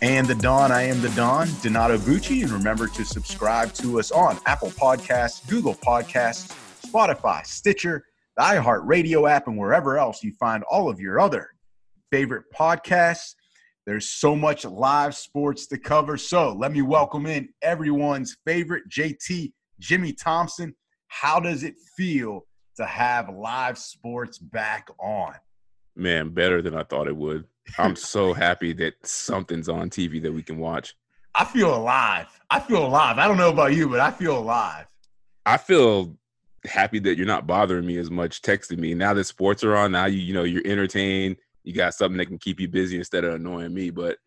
and the Don. I am the Don, Donato Bucci, and remember to subscribe to us on Apple Podcasts, Google Podcasts, Spotify, Stitcher, the iHeartRadio app, and wherever else you find all of your other favorite podcasts. There's so much live sports to cover. So let me welcome in everyone's favorite JT, Jimmy Thompson. How does it feel to have live sports back on? Man, better than I thought it would. I'm so happy that something's on TV that we can watch. I feel alive. I feel alive. I don't know about you, but I feel alive. I feel happy that you're not bothering me as much texting me. Now that sports are on, now you you know you're entertained. You got something that can keep you busy instead of annoying me. But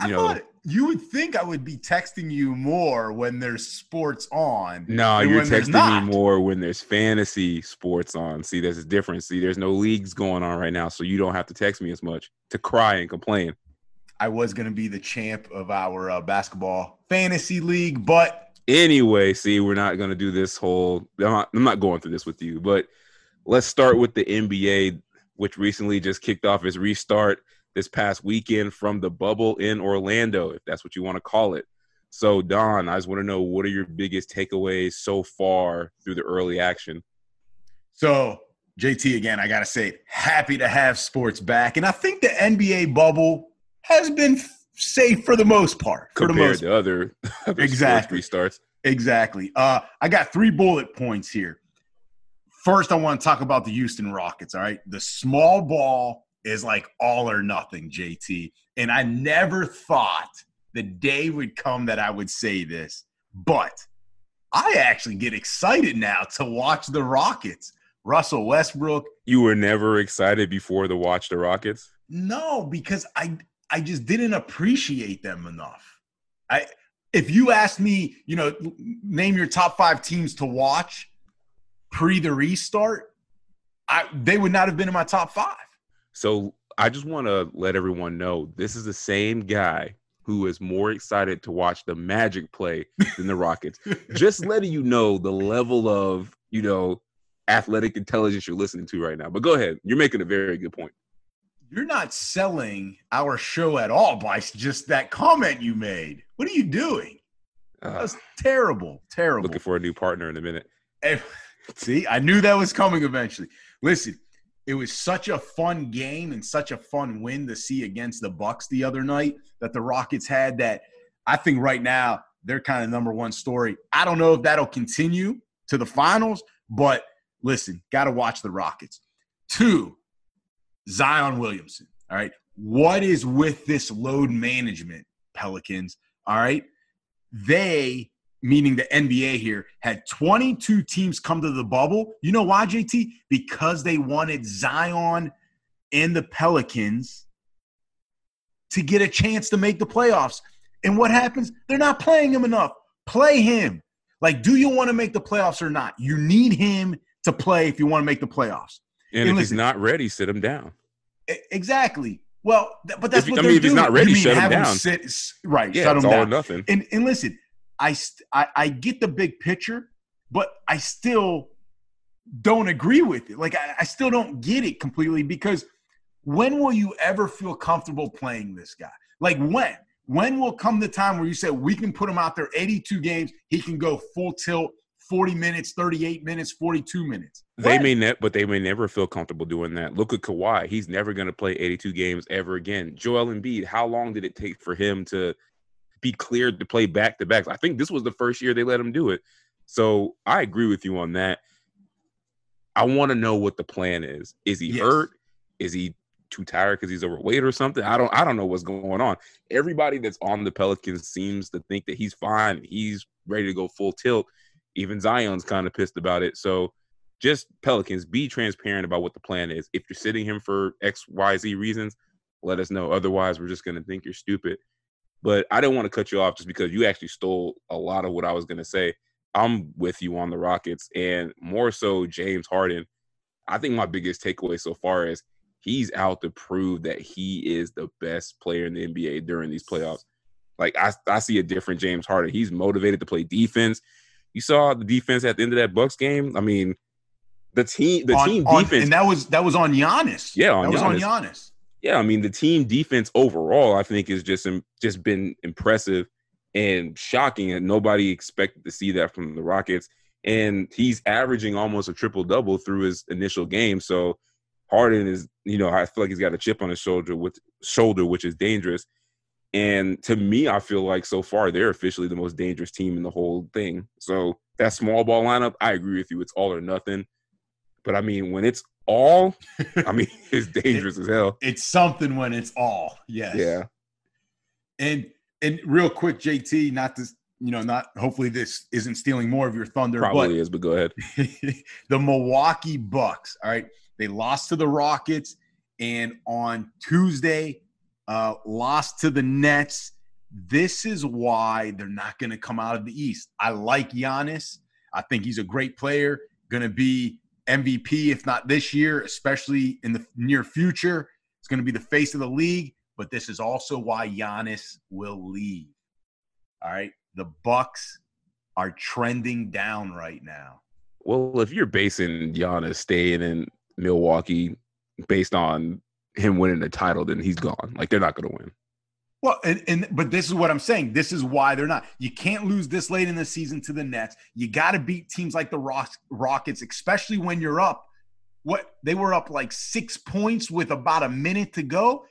you I know, you would think I would be texting you more when there's sports on. No, you're texting me more when there's fantasy sports on. See, there's a difference. See, there's no leagues going on right now, so you don't have to text me as much to cry and complain. I was going to be the champ of our uh, basketball fantasy league, but anyway, see, we're not going to do this whole. I'm not, I'm not going through this with you, but let's start with the NBA, which recently just kicked off its restart this past weekend from the bubble in Orlando, if that's what you want to call it. So, Don, I just want to know what are your biggest takeaways so far through the early action? So, JT, again, I got to say, happy to have sports back. And I think the NBA bubble has been safe for the most part. Compared for the most to other, other exactly. restarts. Exactly. Uh, I got three bullet points here. First, I want to talk about the Houston Rockets. All right. The small ball is like all or nothing, JT. And I never thought the day would come that I would say this, but I actually get excited now to watch the Rockets. Russell Westbrook. You were never excited before to watch the Rockets? No, because I I just didn't appreciate them enough. I if you asked me, you know, name your top 5 teams to watch pre the restart, I they would not have been in my top 5. So I just want to let everyone know this is the same guy who is more excited to watch the Magic play than the Rockets. just letting you know the level of, you know, athletic intelligence you're listening to right now. But go ahead. You're making a very good point. You're not selling our show at all by just that comment you made. What are you doing? Uh, That's terrible. Terrible. Looking for a new partner in a minute. Hey, see, I knew that was coming eventually. Listen, it was such a fun game and such a fun win to see against the Bucks the other night that the Rockets had that I think right now they're kind of number one story. I don't know if that'll continue to the finals, but listen, got to watch the Rockets. Two, Zion Williamson. All right. What is with this load management, Pelicans? All right. They meaning the NBA here, had 22 teams come to the bubble. You know why, JT? Because they wanted Zion and the Pelicans to get a chance to make the playoffs. And what happens? They're not playing him enough. Play him. Like, do you want to make the playoffs or not? You need him to play if you want to make the playoffs. And, and if listen, he's not ready, sit him down. Exactly. Well, but that's if, what I mean, if doing. he's not ready, shut him down. Sit, right, yeah, shut him all down. Or nothing. And and listen, I, I, I get the big picture, but I still don't agree with it. Like I, I still don't get it completely because when will you ever feel comfortable playing this guy? Like when? When will come the time where you say we can put him out there 82 games, he can go full tilt, 40 minutes, 38 minutes, 42 minutes. They may ne- but they may never feel comfortable doing that. Look at Kawhi. He's never going to play 82 games ever again. Joel Embiid, how long did it take for him to be cleared to play back to backs. I think this was the first year they let him do it. So I agree with you on that. I want to know what the plan is. Is he yes. hurt? Is he too tired because he's overweight or something? I don't I don't know what's going on. Everybody that's on the Pelicans seems to think that he's fine. He's ready to go full tilt. Even Zion's kind of pissed about it. So just Pelicans, be transparent about what the plan is. If you're sitting him for X, Y, Z reasons, let us know. Otherwise, we're just gonna think you're stupid But I didn't want to cut you off just because you actually stole a lot of what I was going to say. I'm with you on the Rockets and more so James Harden. I think my biggest takeaway so far is he's out to prove that he is the best player in the NBA during these playoffs. Like I, I see a different James Harden. He's motivated to play defense. You saw the defense at the end of that Bucks game. I mean, the team, the on, team on- defense, and that was that was on Giannis. Yeah, on that was on Giannis. Yeah, I mean the team defense overall, I think is just just been impressive and shocking, and nobody expected to see that from the Rockets. And he's averaging almost a triple double through his initial game. So Harden is, you know, I feel like he's got a chip on his shoulder with shoulder, which is dangerous. And to me, I feel like so far they're officially the most dangerous team in the whole thing. So that small ball lineup, I agree with you. It's all or nothing. But I mean, when it's all, I mean, it's dangerous as hell. It's something when it's all. Yes. Yeah. And and real quick, JT, not to you know, not hopefully this isn't stealing more of your thunder, Probably is, but go ahead. the Milwaukee Bucks. All right, they lost to the Rockets, and on Tuesday, uh, lost to the Nets. This is why they're not going to come out of the East. I like Giannis. I think he's a great player. Going to be MVP, if not this year, especially in the near future. It's going to be the face of the league. But this is also why Giannis will leave. All right, the Bucks are trending down right now. Well, if you're basing Giannis staying in Milwaukee based on him winning the title, then he's gone. Like they're not going to win. Well, and, and but this is what I'm saying. This is why they're not. You can't lose this late in the season to the Nets. You got to beat teams like the Rock, Rockets, especially when you're up. What they were up like six points with about a minute to go.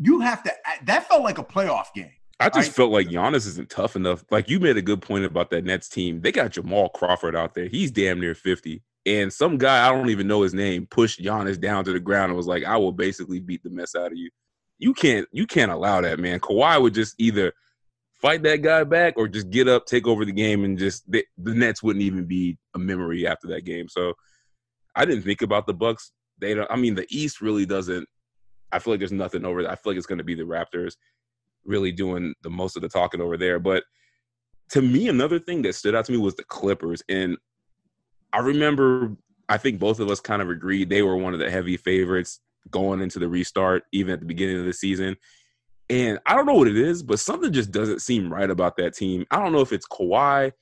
You have to. That felt like a playoff game. I just I- felt like Giannis isn't tough enough. Like you made a good point about that Nets team. They got Jamal Crawford out there. He's damn near 50. And some guy, I don't even know his name, pushed Giannis down to the ground and was like, I will basically beat the mess out of you. You can't you can't allow that, man. Kawhi would just either fight that guy back or just get up, take over the game, and just the, the Nets wouldn't even be a memory after that game. So I didn't think about the Bucks. They don't I mean the East really doesn't I feel like there's nothing over there. I feel like it's gonna be the Raptors really doing the most of the talking over there. But to me, another thing that stood out to me was the Clippers. And I remember, I think both of us kind of agreed they were one of the heavy favorites going into the restart, even at the beginning of the season. And I don't know what it is, but something just doesn't seem right about that team. I don't know if it's Kawhi.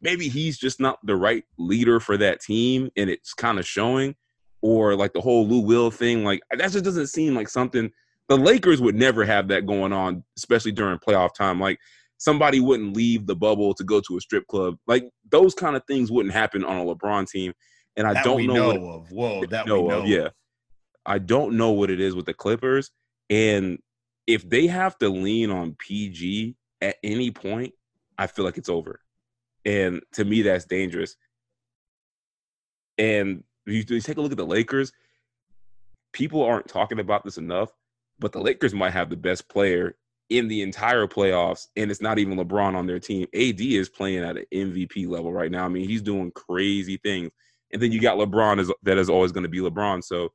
Maybe he's just not the right leader for that team, and it's kind of showing. Or like the whole Lou Will thing, like that just doesn't seem like something the Lakers would never have that going on, especially during playoff time. Like somebody wouldn't leave the bubble to go to a strip club. Like those kind of things wouldn't happen on a LeBron team. And I That don't we know, know what of. Whoa, that know we know. of. Yeah. I don't know what it is with the Clippers. And if they have to lean on PG at any point, I feel like it's over. And to me, that's dangerous. And if you take a look at the Lakers, people aren't talking about this enough, but the Lakers might have the best player in the entire playoffs, and it's not even LeBron on their team. AD is playing at an MVP level right now. I mean, he's doing crazy things. And then you got LeBron is that is always going to be LeBron. So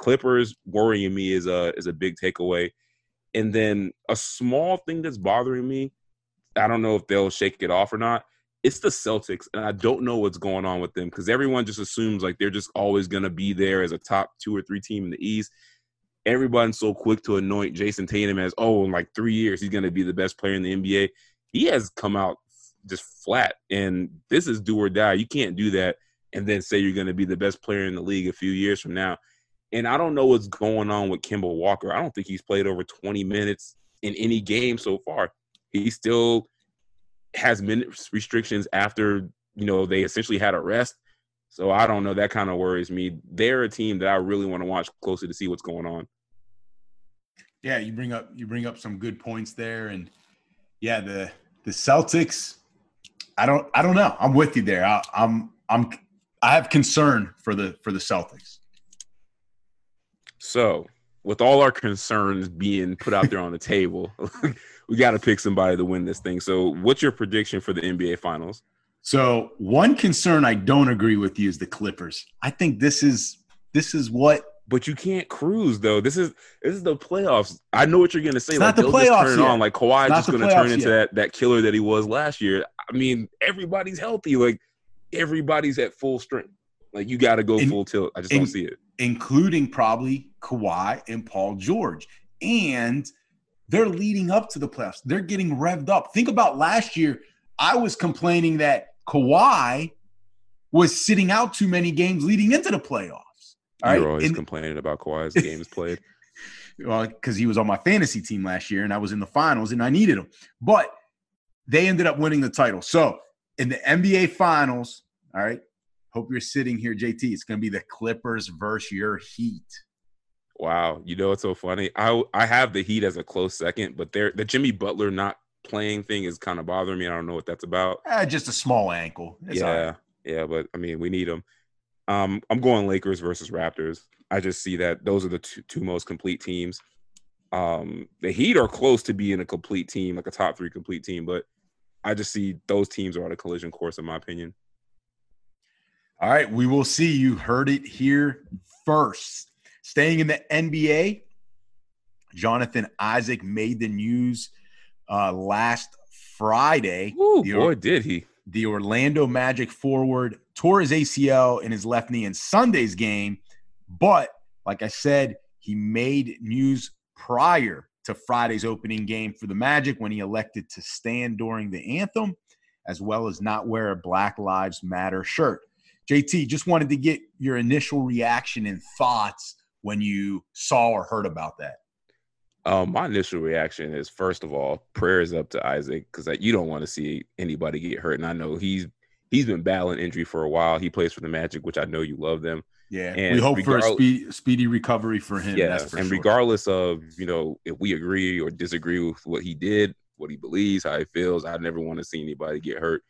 Clippers worrying me is a is a big takeaway. And then a small thing that's bothering me, I don't know if they'll shake it off or not. It's the Celtics, and I don't know what's going on with them because everyone just assumes like they're just always going to be there as a top two or three team in the East. Everyone's so quick to anoint Jayson Tatum as, oh, in like three years, he's going to be the best player in the NBA. He has come out just flat, and this is do or die. You can't do that and then say you're going to be the best player in the league a few years from now. And I don't know what's going on with Kemba Walker. I don't think he's played over 20 minutes in any game so far. He still has minute restrictions after, you know, they essentially had a rest. So I don't know. That kind of worries me. They're a team that I really want to watch closely to see what's going on. Yeah, you bring up you bring up some good points there, and yeah, the the Celtics. I don't I don't know. I'm with you there. I, I'm I'm I have concern for the for the Celtics. So, with all our concerns being put out there on the table, we got to pick somebody to win this thing. So, what's your prediction for the NBA Finals? So one concern I don't agree with you is the Clippers. I think this is this is what but you can't cruise though. This is this is the playoffs. I know what you're gonna say. It's like not the they'll just playoffs turn on. Like Kawhi's not just gonna turn into yet. that that killer that he was last year. I mean, everybody's healthy. Like everybody's at full strength. Like you got to go In- full tilt. I just in- don't see it. including probably Kawhi and Paul George. And they're leading up to the playoffs. They're getting revved up. Think about last year. I was complaining that Kawhi was sitting out too many games leading into the playoffs. All You're right. always And- complaining about Kawhi's games played. well, because he was on my fantasy team last year and I was in the finals and I needed him. But they ended up winning the title. So in the NBA finals, all right, hope you're sitting here, JT. It's going to be the Clippers versus your Heat. Wow, you know what's so funny? I I have the Heat as a close second, but they're the Jimmy Butler not playing thing is kind of bothering me. I don't know what that's about. Eh, just a small ankle. It's yeah, right. yeah, but I mean, we need them. Um, I'm going Lakers versus Raptors. I just see that those are the two, two most complete teams. Um, the Heat are close to being a complete team, like a top three complete team, but I just see those teams are on a collision course, in my opinion. All right, we will see. You heard it here first. Staying in the NBA, Jonathan Isaac made the news uh, last Friday. Ooh, The- boy, did he! The Orlando Magic forward tore his ACL in his left knee in Sunday's game, but like I said, he made news prior to Friday's opening game for the Magic when he elected to stand during the anthem, as well as not wear a Black Lives Matter shirt. JT, just wanted to get your initial reaction and thoughts when you saw or heard about that. Um, my initial reaction is first of all, prayers up to Isaac because you don't want to see anybody get hurt, and I know he's he's been battling injury for a while. He plays for the Magic, which I know you love them. Yeah, And we hope for a regardless- speedy, speedy recovery for him. yeah, that's for and sure. regardless of you know if we agree or disagree with what he did, what he believes, how he feels, I never want to see anybody get hurt,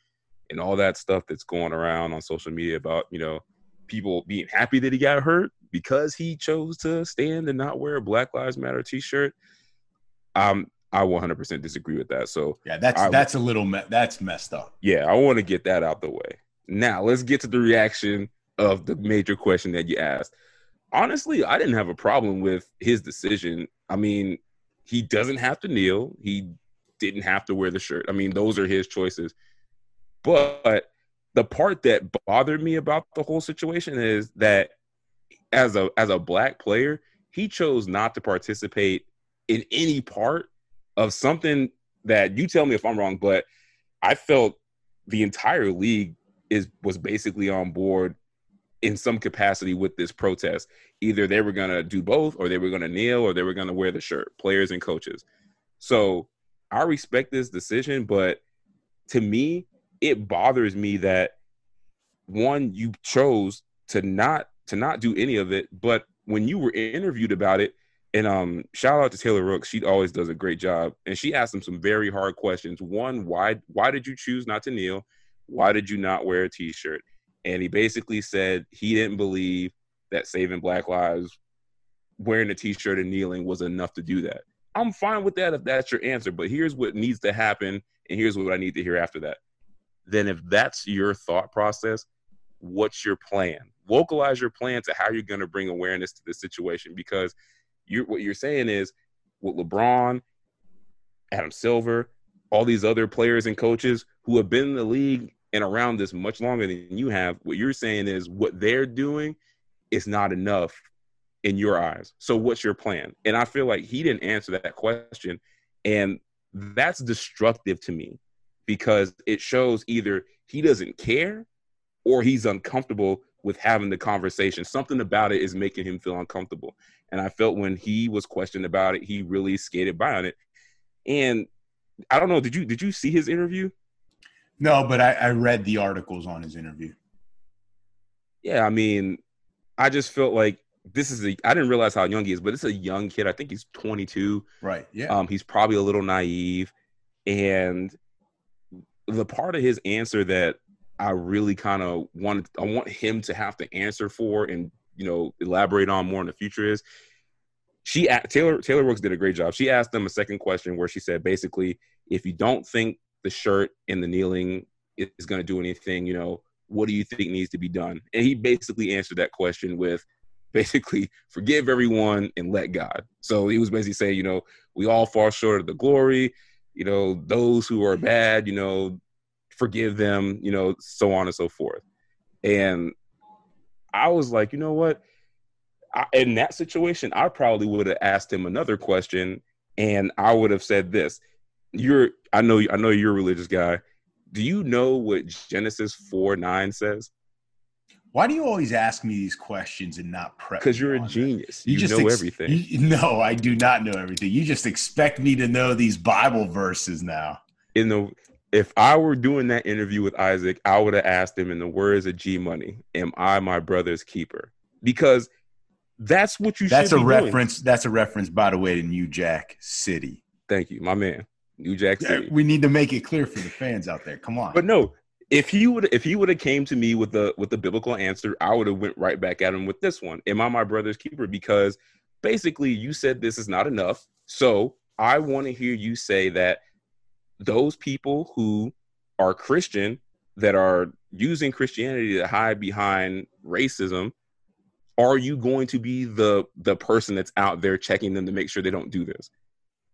and all that stuff that's going around on social media about you know people being happy that he got hurt because he chose to stand and not wear a Black Lives Matter T-shirt. Um, I 100% disagree with that. So yeah, that's I- that's a little me- that's messed up. yeah, I want to get that out the way. Now, let's get to the reaction of the major question that you asked. Honestly, I didn't have a problem with his decision. I mean, he doesn't have to kneel. He didn't have to wear the shirt. I mean, those are his choices. But the part that bothered me about the whole situation is that as a as a black player, he chose not to participate in any part of something that you tell me if I'm wrong, but I felt the entire league is was basically on board in some capacity with this protest. Either they were gonna do both, or they were gonna kneel, or they were gonna wear the shirt, players and coaches. So I respect this decision, but to me, it bothers me that one, you chose to not to not do any of it, but when you were interviewed about it, and um, shout out to Taylor Rooks. She always does a great job. And she asked him some very hard questions. One, why why did you choose not to kneel? Why did you not wear a t-shirt? And he basically said he didn't believe that saving black lives wearing a t-shirt and kneeling was enough to do that. I'm fine with that if that's your answer, but here's what needs to happen and here's what I need to hear after that. Then if that's your thought process, what's your plan? Vocalize your plan to how you're going to bring awareness to the situation because you're what you're saying is with LeBron, Adam Silver, all these other players and coaches who have been in the league and around this much longer than you have, what you're saying is what they're doing is not enough in your eyes. So what's your plan? And I feel like he didn't answer that question. And that's destructive to me because it shows either he doesn't care or he's uncomfortable with having the conversation. Something about it is making him feel uncomfortable. And I felt when he was questioned about it, he really skated by on it. And I don't know, did you did you see his interview? No, but I, I read the articles on his interview. Yeah, I mean, I just felt like this is a I didn't realize how young he is, but it's a young kid. I think he's 22. Right. Yeah. Um, he's probably a little naive. And the part of his answer that I really kind of want I want him to have to answer for and you know elaborate on more in the future is she Taylor Taylor Rooks did a great job. She asked them a second question where she said basically if you don't think the shirt and the kneeling is going to do anything, you know, what do you think needs to be done? And he basically answered that question with basically forgive everyone and let God. So he was basically saying, you know, we all fall short of the glory. You know, those who are bad, you know, forgive them, you know, so on and so forth. And I was like, you know what? I, in that situation, I probably would have asked him another question, and I would have said this: "You're, I know, I know you're a religious guy. Do you know what Genesis four nine says?" Why do you always ask me these questions and not prep? Because you're a genius. You, you just know ex- everything. You, no, I do not know everything. You just expect me to know these Bible verses now. In the if I were doing that interview with Isaac, I would have asked him in the words of G Money, "Am I my brother's keeper?" Because that's what you. That's a reference. Doing. That's a reference, by the way, to New Jack City. Thank you, my man. New Jack City. we need to make it clear for the fans out there. Come on. But no, if he would if he would have came to me with the with the biblical answer, I would have went right back at him with this one. Am I my brother's keeper? Because basically you said this is not enough. So I want to hear you say that those people who are Christian that are using Christianity to hide behind racism, are you going to be the the person that's out there checking them to make sure they don't do this?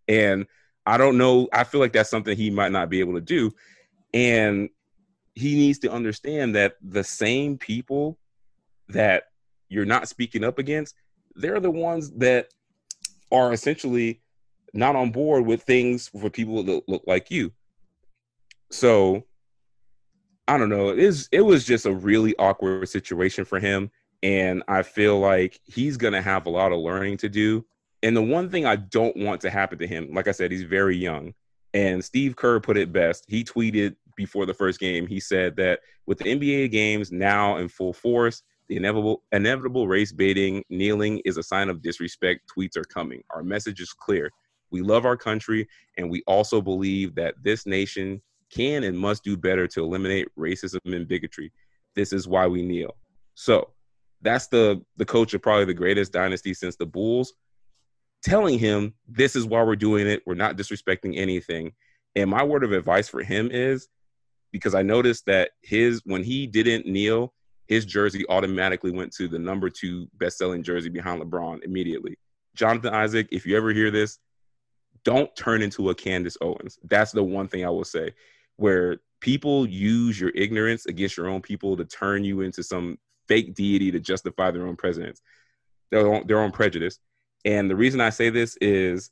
And I don't know. I feel like that's something he might not be able to do. And he needs to understand that the same people that you're not speaking up against, they're the ones that are essentially not on board with things for people that look like you. So I don't know. It is it was just a really awkward situation for him. And I feel like he's gonna have a lot of learning to do. And the one thing I don't want to happen to him, like I said, he's very young. And Steve Kerr put it best. He tweeted before the first game, he said that with the NBA games now in full force, the inevitable inevitable race baiting, kneeling is a sign of disrespect. Tweets are coming. Our message is clear. We love our country, and we also believe that this nation can and must do better to eliminate racism and bigotry. This is why we kneel. So that's the the coach of probably the greatest dynasty since the Bulls, telling him this is why we're doing it. We're not disrespecting anything. And my word of advice for him is because I noticed that his when he didn't kneel, his jersey automatically went to the number two best-selling jersey behind LeBron immediately. Jonathan Isaac, if you ever hear this, don't turn into a Candace Owens. That's the one thing I will say. Where people use your ignorance against your own people to turn you into some fake deity to justify their own presidents, their own, their own prejudice. And the reason I say this is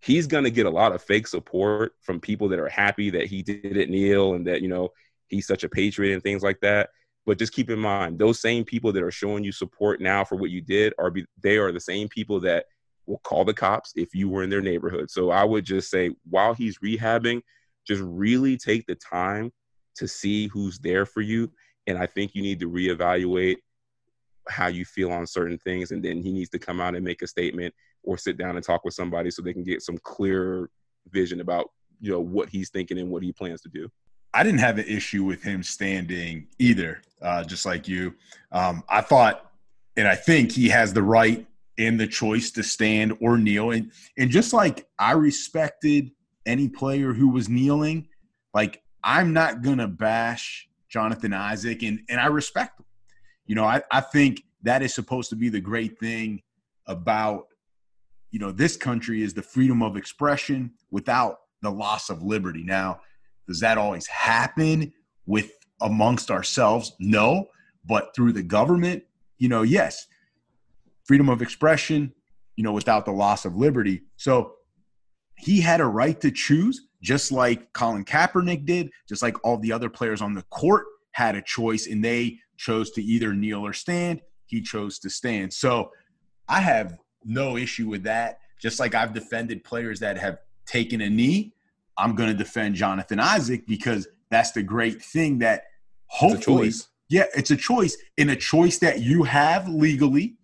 he's going to get a lot of fake support from people that are happy that he didn't kneel and that you know he's such a patriot and things like that. But just keep in mind those same people that are showing you support now for what you did are be, they are the same people that will call the cops if you were in their neighborhood. So i would just say while he's rehabbing just really take the time to see who's there for you. And i think you need to reevaluate how you feel on certain things. And then he needs to come out and make a statement or sit down and talk with somebody so they can get some clear vision about you know what he's thinking and what he plans to do. I didn't have an issue with him standing either uh, just like you. Um, i thought and i think he has the right and the choice to stand or kneel. And and just like i respected any player who was kneeling like i'm not gonna bash jonathan isaac and and i respect him. You know i, I think that is supposed to be the great thing about you know, this country is the freedom of expression without the loss of liberty. Now, does that always happen with amongst ourselves? No, but through the government, you know, yes, freedom of expression, you know, without the loss of liberty. So he had a right to choose, just like Colin Kaepernick did, just like all the other players on the court had a choice and they chose to either kneel or stand. He chose to stand. So I have no issue with that. Just like I've defended players that have taken a knee, I'm going to defend Jonathan Isaac because that's the great thing that hopefully, it's yeah, it's a choice in a choice that you have legally,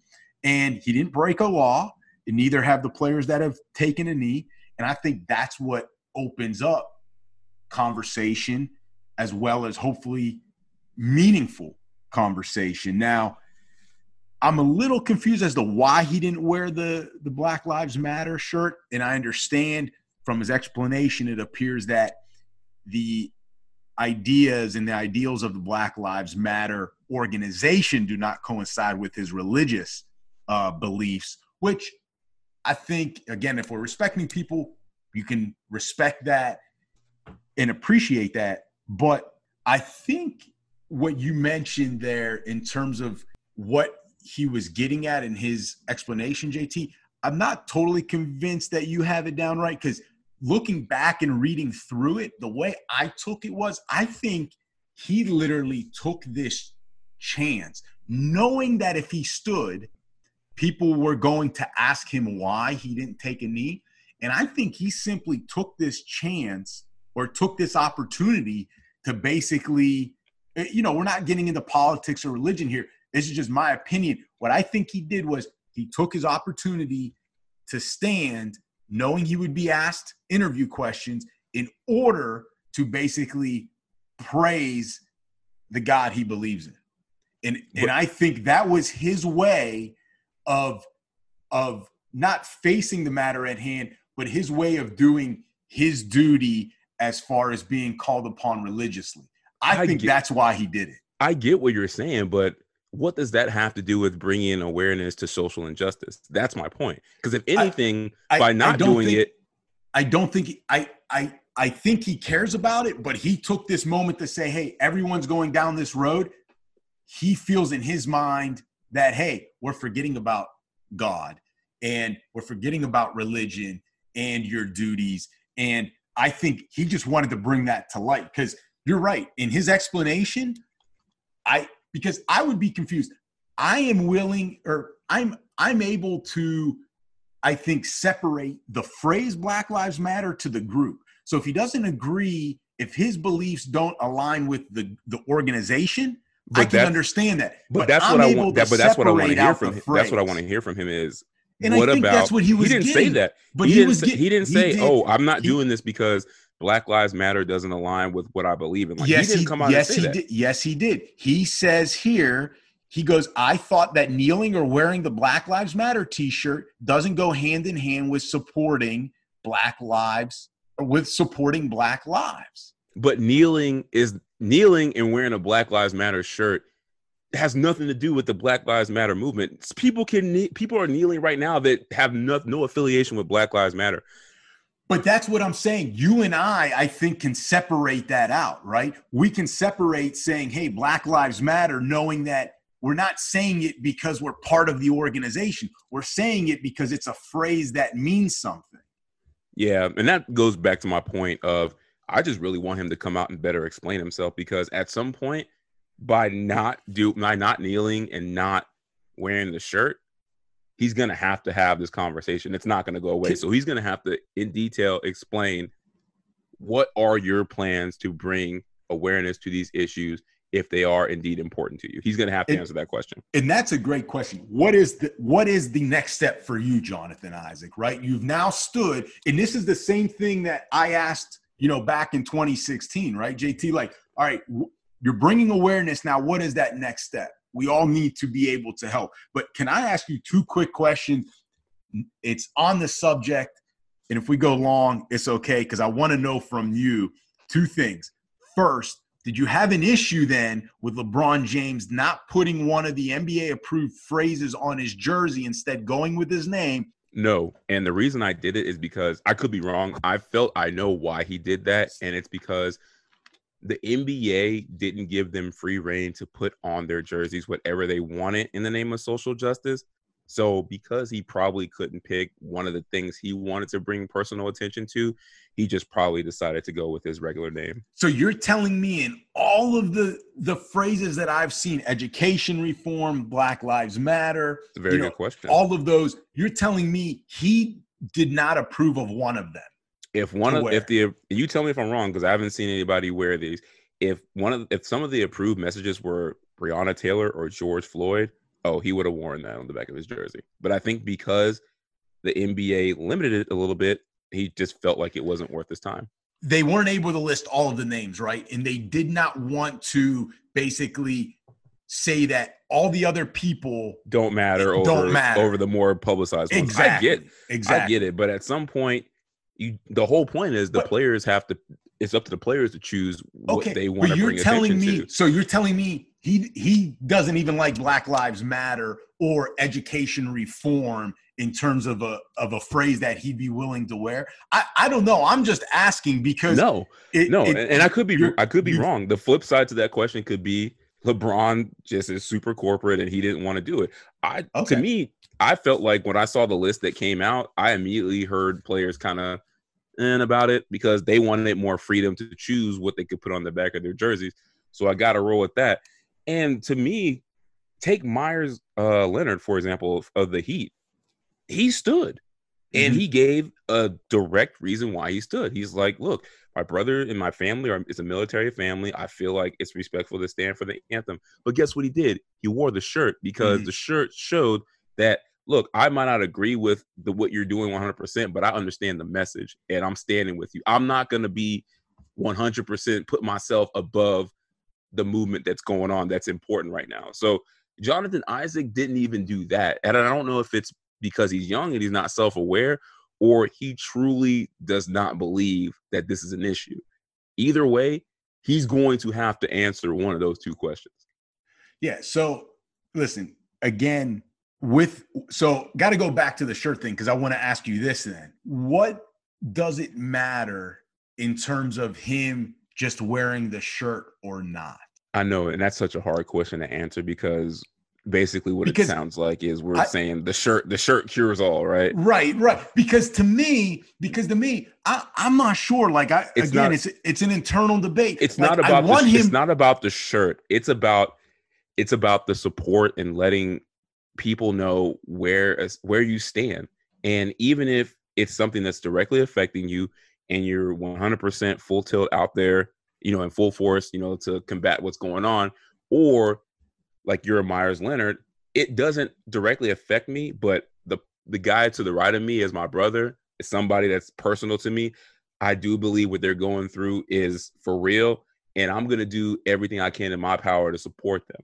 and he didn't break a law, and neither have the players that have taken a knee. And I think that's what opens up conversation as well as hopefully meaningful conversation. Now, I'm a little confused as to why he didn't wear the the Black Lives Matter shirt, and I understand from his explanation it appears that the ideas and the ideals of the Black Lives Matter organization do not coincide with his religious uh, beliefs, which I think, again, if we're respecting people, you can respect that and appreciate that. But I think what you mentioned there in terms of what he was getting at in his explanation, JT, I'm not totally convinced that you have it down right because looking back and reading through it, the way I took it was I think he literally took this chance, knowing that if he stood, people were going to ask him why he didn't take a knee. And I think he simply took this chance or took this opportunity to basically, eh, you know, we're not getting into politics or religion here. This is just my opinion. What I think he did was he took his opportunity to stand, knowing he would be asked interview questions in order to basically praise the God he believes in. And, and I think that was his way of, of not facing the matter at hand, but his way of doing his duty as far as being called upon religiously. I, I think get, that's why he did it. I get what you're saying, but what does that have to do with bringing awareness to social injustice? That's my point. Because if anything, I, by not doing think, it, I don't think I I I think he cares about it, but he took this moment to say, "Hey, everyone's going down this road." He feels in his mind that, "Hey, we're forgetting about God and we're forgetting about religion and your duties." And I think he just wanted to bring that to light because you're right in his explanation. I because I would be confused. I am willing or I'm I'm able to I think separate the phrase Black Lives Matter to the group. So if he doesn't agree, if his beliefs don't align with the the organization, but I can understand that. But, but that's I'm what I want. That, but that's what I want to hear from him. That's what I want to hear from him is and what about that's what he was. He didn't getting, say that. But he, he didn't. Say, he didn't say, he did, "Oh, I'm not he, doing this because Black Lives Matter doesn't align with what I believe in." Like, yes, he didn't come out yes, and say he that. Did. Yes, he did. He says here. He goes, I thought that kneeling or wearing the Black Lives Matter t shirt doesn't go hand in hand with supporting Black lives, with supporting Black lives. But kneeling is kneeling and wearing a Black Lives Matter shirt has nothing to do with the Black Lives Matter movement. People can people are kneeling right now that have no, no affiliation with Black Lives Matter. But that's what I'm saying. You and I, I think, can separate that out, right? We can separate saying, hey, Black Lives Matter, knowing that we're not saying it because we're part of the organization. We're saying it because it's a phrase that means something. Yeah. And that goes back to my point of I just really want him to come out and better explain himself because at some point, by not do by not kneeling and not wearing the shirt, he's gonna have to have this conversation. It's not gonna go away. So he's gonna have to in detail explain what are your plans to bring awareness to these issues if they are indeed important to you. He's gonna have to and, answer that question. And that's a great question. What is the what is the next step for you, Jonathan Isaac? Right? You've now stood, and this is the same thing that I asked, you know, back in 2016, right? JT, like, all right, you're bringing awareness now what is that next step we all need to be able to help. But can i ask you two quick questions? It's on the subject and if we go long it's okay because i want to know from you two things. First did you have an issue then with lebron james not putting one of the nba approved phrases on his jersey instead going with his name? No and the reason i did it is because i could be wrong. I felt i know why he did that and it's because the NBA didn't give them free reign to put on their jerseys whatever they wanted in the name of social justice. So, because he probably couldn't pick one of the things he wanted to bring personal attention to, he just probably decided to go with his regular name. So, you're telling me in all of the the phrases that I've seen, education reform, Black Lives Matter, a very good know, question. All of those, you're telling me he did not approve of one of them if one of if the you tell me if I'm wrong because I haven't seen anybody wear these. If one of if some of the approved messages were Breonna Taylor or George Floyd, oh, he would have worn that on the back of his jersey. But I think because the NBA limited it a little bit, he just felt like it wasn't worth his time. They weren't able to list all of the names, right? And they did not want to basically say that all the other people don't matter over, don't matter over the more publicized ones. Exactly. I get exactly. I get it, but at some point you the whole point is the but, players have to it's up to the players to choose what okay, they want to bring telling me, to. So you're telling me he he doesn't even like Black Lives Matter or education reform in terms of a of a phrase that he'd be willing to wear. I, I don't know. I'm just asking because no, it, no, it- and, and I could be I could be wrong. The flip side to that question could be LeBron just is super corporate and he didn't want to do it. I Okay. to me, I felt like when I saw the list that came out, I immediately heard players kind of in about it because they wanted more freedom to choose what they could put on the back of their jerseys. So I got to roll with that. And to me, take Meyers uh, Leonard for example of, of the Heat. He stood, and Mhm. he gave a direct reason why he stood. He's like, "Look, my brother and my family are it's a military family. I feel like it's respectful to stand for the anthem." But guess what he did? He wore the shirt because Mhm. the shirt showed that look, I might not agree with the what you're doing 100%, but I understand the message and I'm standing with you. I'm not going to be 100% put myself above the movement that's going on that's important right now. So Jonathan Isaac didn't even do that. And I don't know if it's because he's young and he's not self-aware or he truly does not believe that this is an issue. Either way, he's going to have to answer one of those two questions. Yeah. So listen, again, with so got to go back to the shirt thing because I want to ask you this then. What does it matter in terms of him just wearing the shirt or not? I know, and that's such a hard question to answer because basically what Because it sounds like is we're I- saying the shirt the shirt cures all, right? Right, right. Because to me, because to me, I, I'm not sure. Like I It's again, not- it's it's an internal debate. It's Like, not I about the, want sh- him. it's not about the shirt. It's about it's about the support and letting people know where where you stand. And even if it's something that's directly affecting you and you're 100% full tilt out there, you know, in full force, you know, to combat what's going on, or like you're a Meyers Leonard, it doesn't directly affect me, but the the guy to the right of me is my brother, is somebody that's personal to me. I do believe what they're going through is for real, and I'm gonna do everything I can in my power to support them.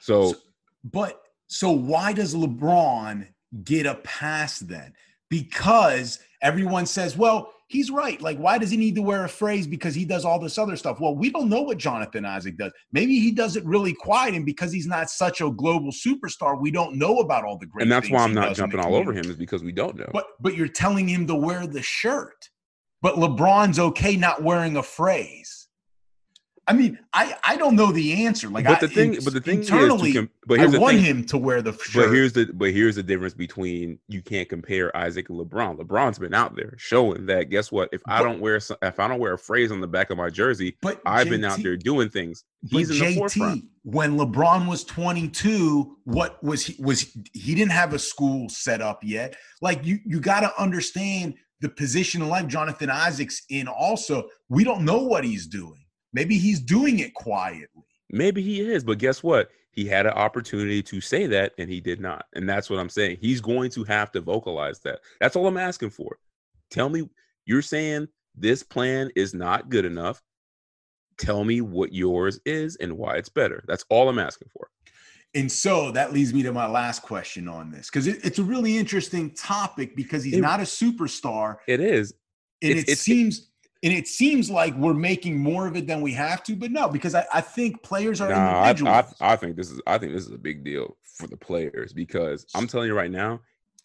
So, So- But so why does LeBron get a pass then? Because everyone says, well, he's right. Like, why does he need to wear a phrase? Because he does all this other stuff. Well, we don't know what Jonathan Isaac does. Maybe he does it really quiet, and because he's not such a global superstar, we don't know about all the great. and that's why I'm not does in the jumping all over him is because we don't know. But but you're telling him to wear the shirt. But LeBron's okay not wearing a phrase. I mean, I I don't know the answer. Like, but I, the thing, in- but the thing internally, is, com- but I the want thing. him to wear the shirt. But here's the but here's the difference between you can't compare Isaac and LeBron. LeBron's been out there showing that guess what? If I don't wear some, if I don't wear a phrase on the back of my jersey, but I've been out there doing things. but He's in the JT, forefront. when LeBron was 22, what was he was he didn't have a school set up yet. Like you you got to understand the position in life Jonathan Isaac's in also. We don't know what he's doing. Maybe he's doing it quietly. Maybe he is, but guess what? He had an opportunity to say that and he did not. And that's what I'm saying. He's going to have to vocalize that. That's all I'm asking for. Tell me, you're saying this plan is not good enough. Tell me what yours is and why it's better. That's all I'm asking for. And so that leads me to my last question on this because it, it's a really interesting topic because he's It- not a superstar, It is. and It's- it it's- seems and it seems like we're making more of it than we have to. But no, because I, I think players are Nah, I, individuals. I, I think this is I think this is a big deal for the players because I'm telling you right now,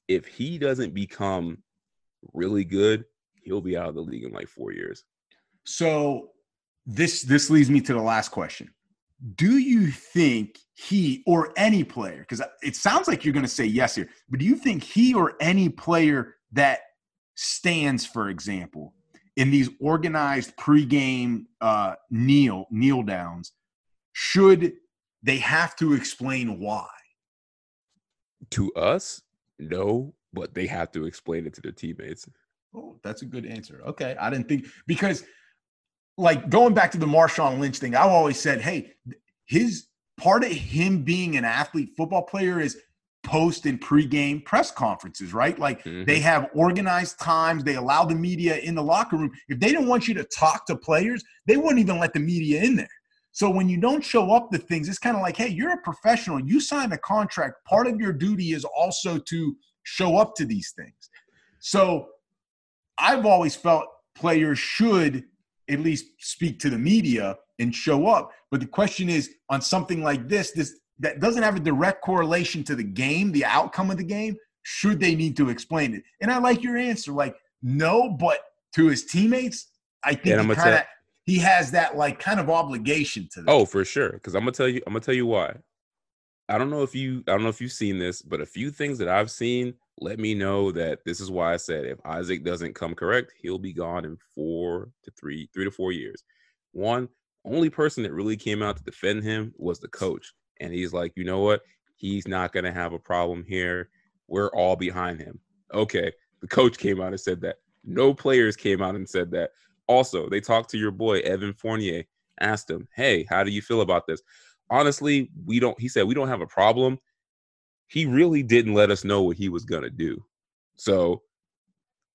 if he doesn't become really good, he'll be out of the league in like four years. So this this leads me to the last question. Do you think he or any player, because it sounds like you're going to say yes here, but do you think he or any player that stands, for example, in these organized pregame uh, kneel kneel downs, should they have to explain why? To us, no, but they have to explain it to their teammates. Oh, that's a good answer. Okay. I didn't think because like going back to the Marshawn Lynch thing, I've always said, hey, his part of him being an athlete football player is post and pregame press conferences, right? Like Mhm. they have organized times, they allow the media in the locker room. If they didn't want you to talk to players, they wouldn't even let the media in there. So when you don't show up to things, it's kind of like, hey, you're a professional. You signed a contract. Part of your duty is also to show up to these things. So I've always felt players should at least speak to the media and show up. But the question is on something like this, this that doesn't have a direct correlation to the game, the outcome of the game, should they need to explain it? And I like your answer, like no, but to his teammates, I think he kind of he has that like kind of obligation to them. Oh, for sure. Because I'm gonna tell you, I'm gonna tell you why. I don't know if you, I don't know if you've seen this, but a few things that I've seen let me know that this is why I said if Isaac doesn't come correct, he'll be gone in four to three, three to four years. One, only person that really came out to defend him was the coach. And he's like, you know what? He's not going to have a problem here. We're all behind him. Okay. The coach came out and said that. No players came out and said that. Also, they talked to your boy, Evan Fournier, asked him, hey, how do you feel about this? Honestly, we don't, he said, we don't have a problem. He really didn't let us know what he was going to do. So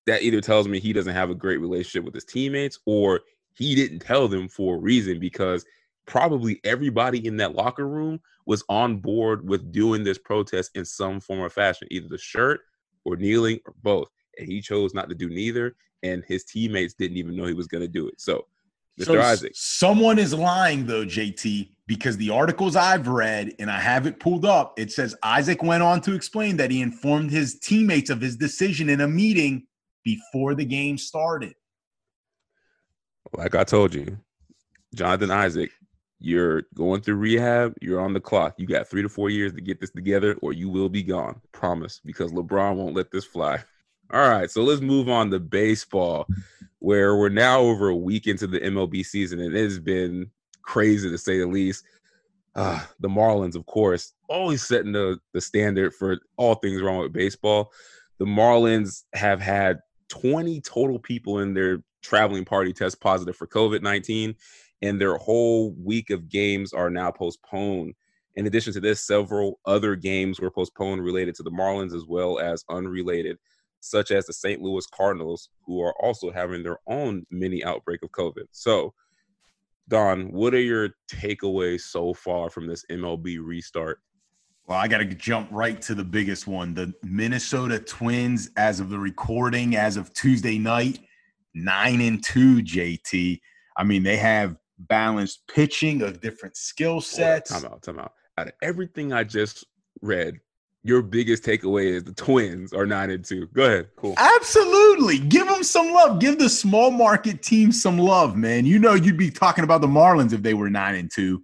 that either tells me he doesn't have a great relationship with his teammates or he didn't tell them for a reason because probably everybody in that locker room was on board with doing this protest in some form or fashion, either the shirt or kneeling or both. And he chose not to do neither. And his teammates didn't even know he was going to do it. So, Mr. So Isaac. Someone is lying, though, JT, because the articles I've read and I have it pulled up, it says Isaac went on to explain that he informed his teammates of his decision in a meeting before the game started. Like I told you, Jonathan Isaac you're going through rehab. You're on the clock. You got three to four years to get this together, or you will be gone. Promise, because LeBron won't let this fly. All right, so let's move on to baseball, where we're now over a week into the MLB season, and it has been crazy to say the least. Uh, the Marlins, of course, always setting the, the standard for all things wrong with baseball. The Marlins have had 20 total people in their traveling party test positive for COVID 19 and their whole week of games are now postponed. In addition to this, several other games were postponed related to the Marlins as well as unrelated, such as the St. Louis Cardinals, who are also having their own mini outbreak of COVID. So, Don, what are your takeaways so far from this MLB restart? Well, I got to jump right to the biggest one. The Minnesota Twins, as of the recording, as of Tuesday night, nine and two, JT. I mean, they have balanced pitching of different skill sets. Time out, time out. Out of everything I just read, your biggest takeaway is the Twins are nine and two. Go ahead. Cool. Absolutely. Give them some love. Give the small market team some love, man. You know, you'd be talking about the Marlins if they were nine and two.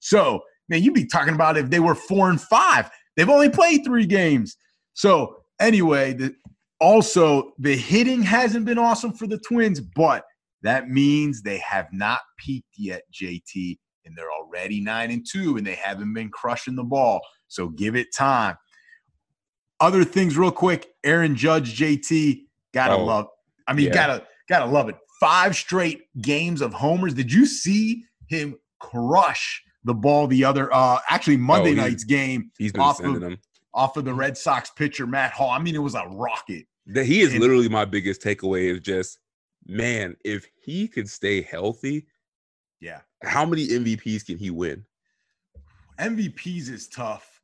So, man, you'd be talking about if they were four and five. They've only played three games. So, anyway, the, also the hitting hasn't been awesome for the Twins, but that means they have not peaked yet, JT, and they're already nine and two, and they haven't been crushing the ball. So give it time. Other things, real quick. Aaron Judge, JT, gotta oh, love. I mean, yeah. gotta gotta love it. Five straight games of homers. Did you see him crush the ball the other? uh Actually, Monday oh, night's game. He's been off sending of, them off of the Red Sox pitcher Matt Hall. I mean, it was a rocket. That he is and, literally my biggest takeaway. Is just man, if he could stay healthy, yeah, how many MVPs can he win? MVPs is tough.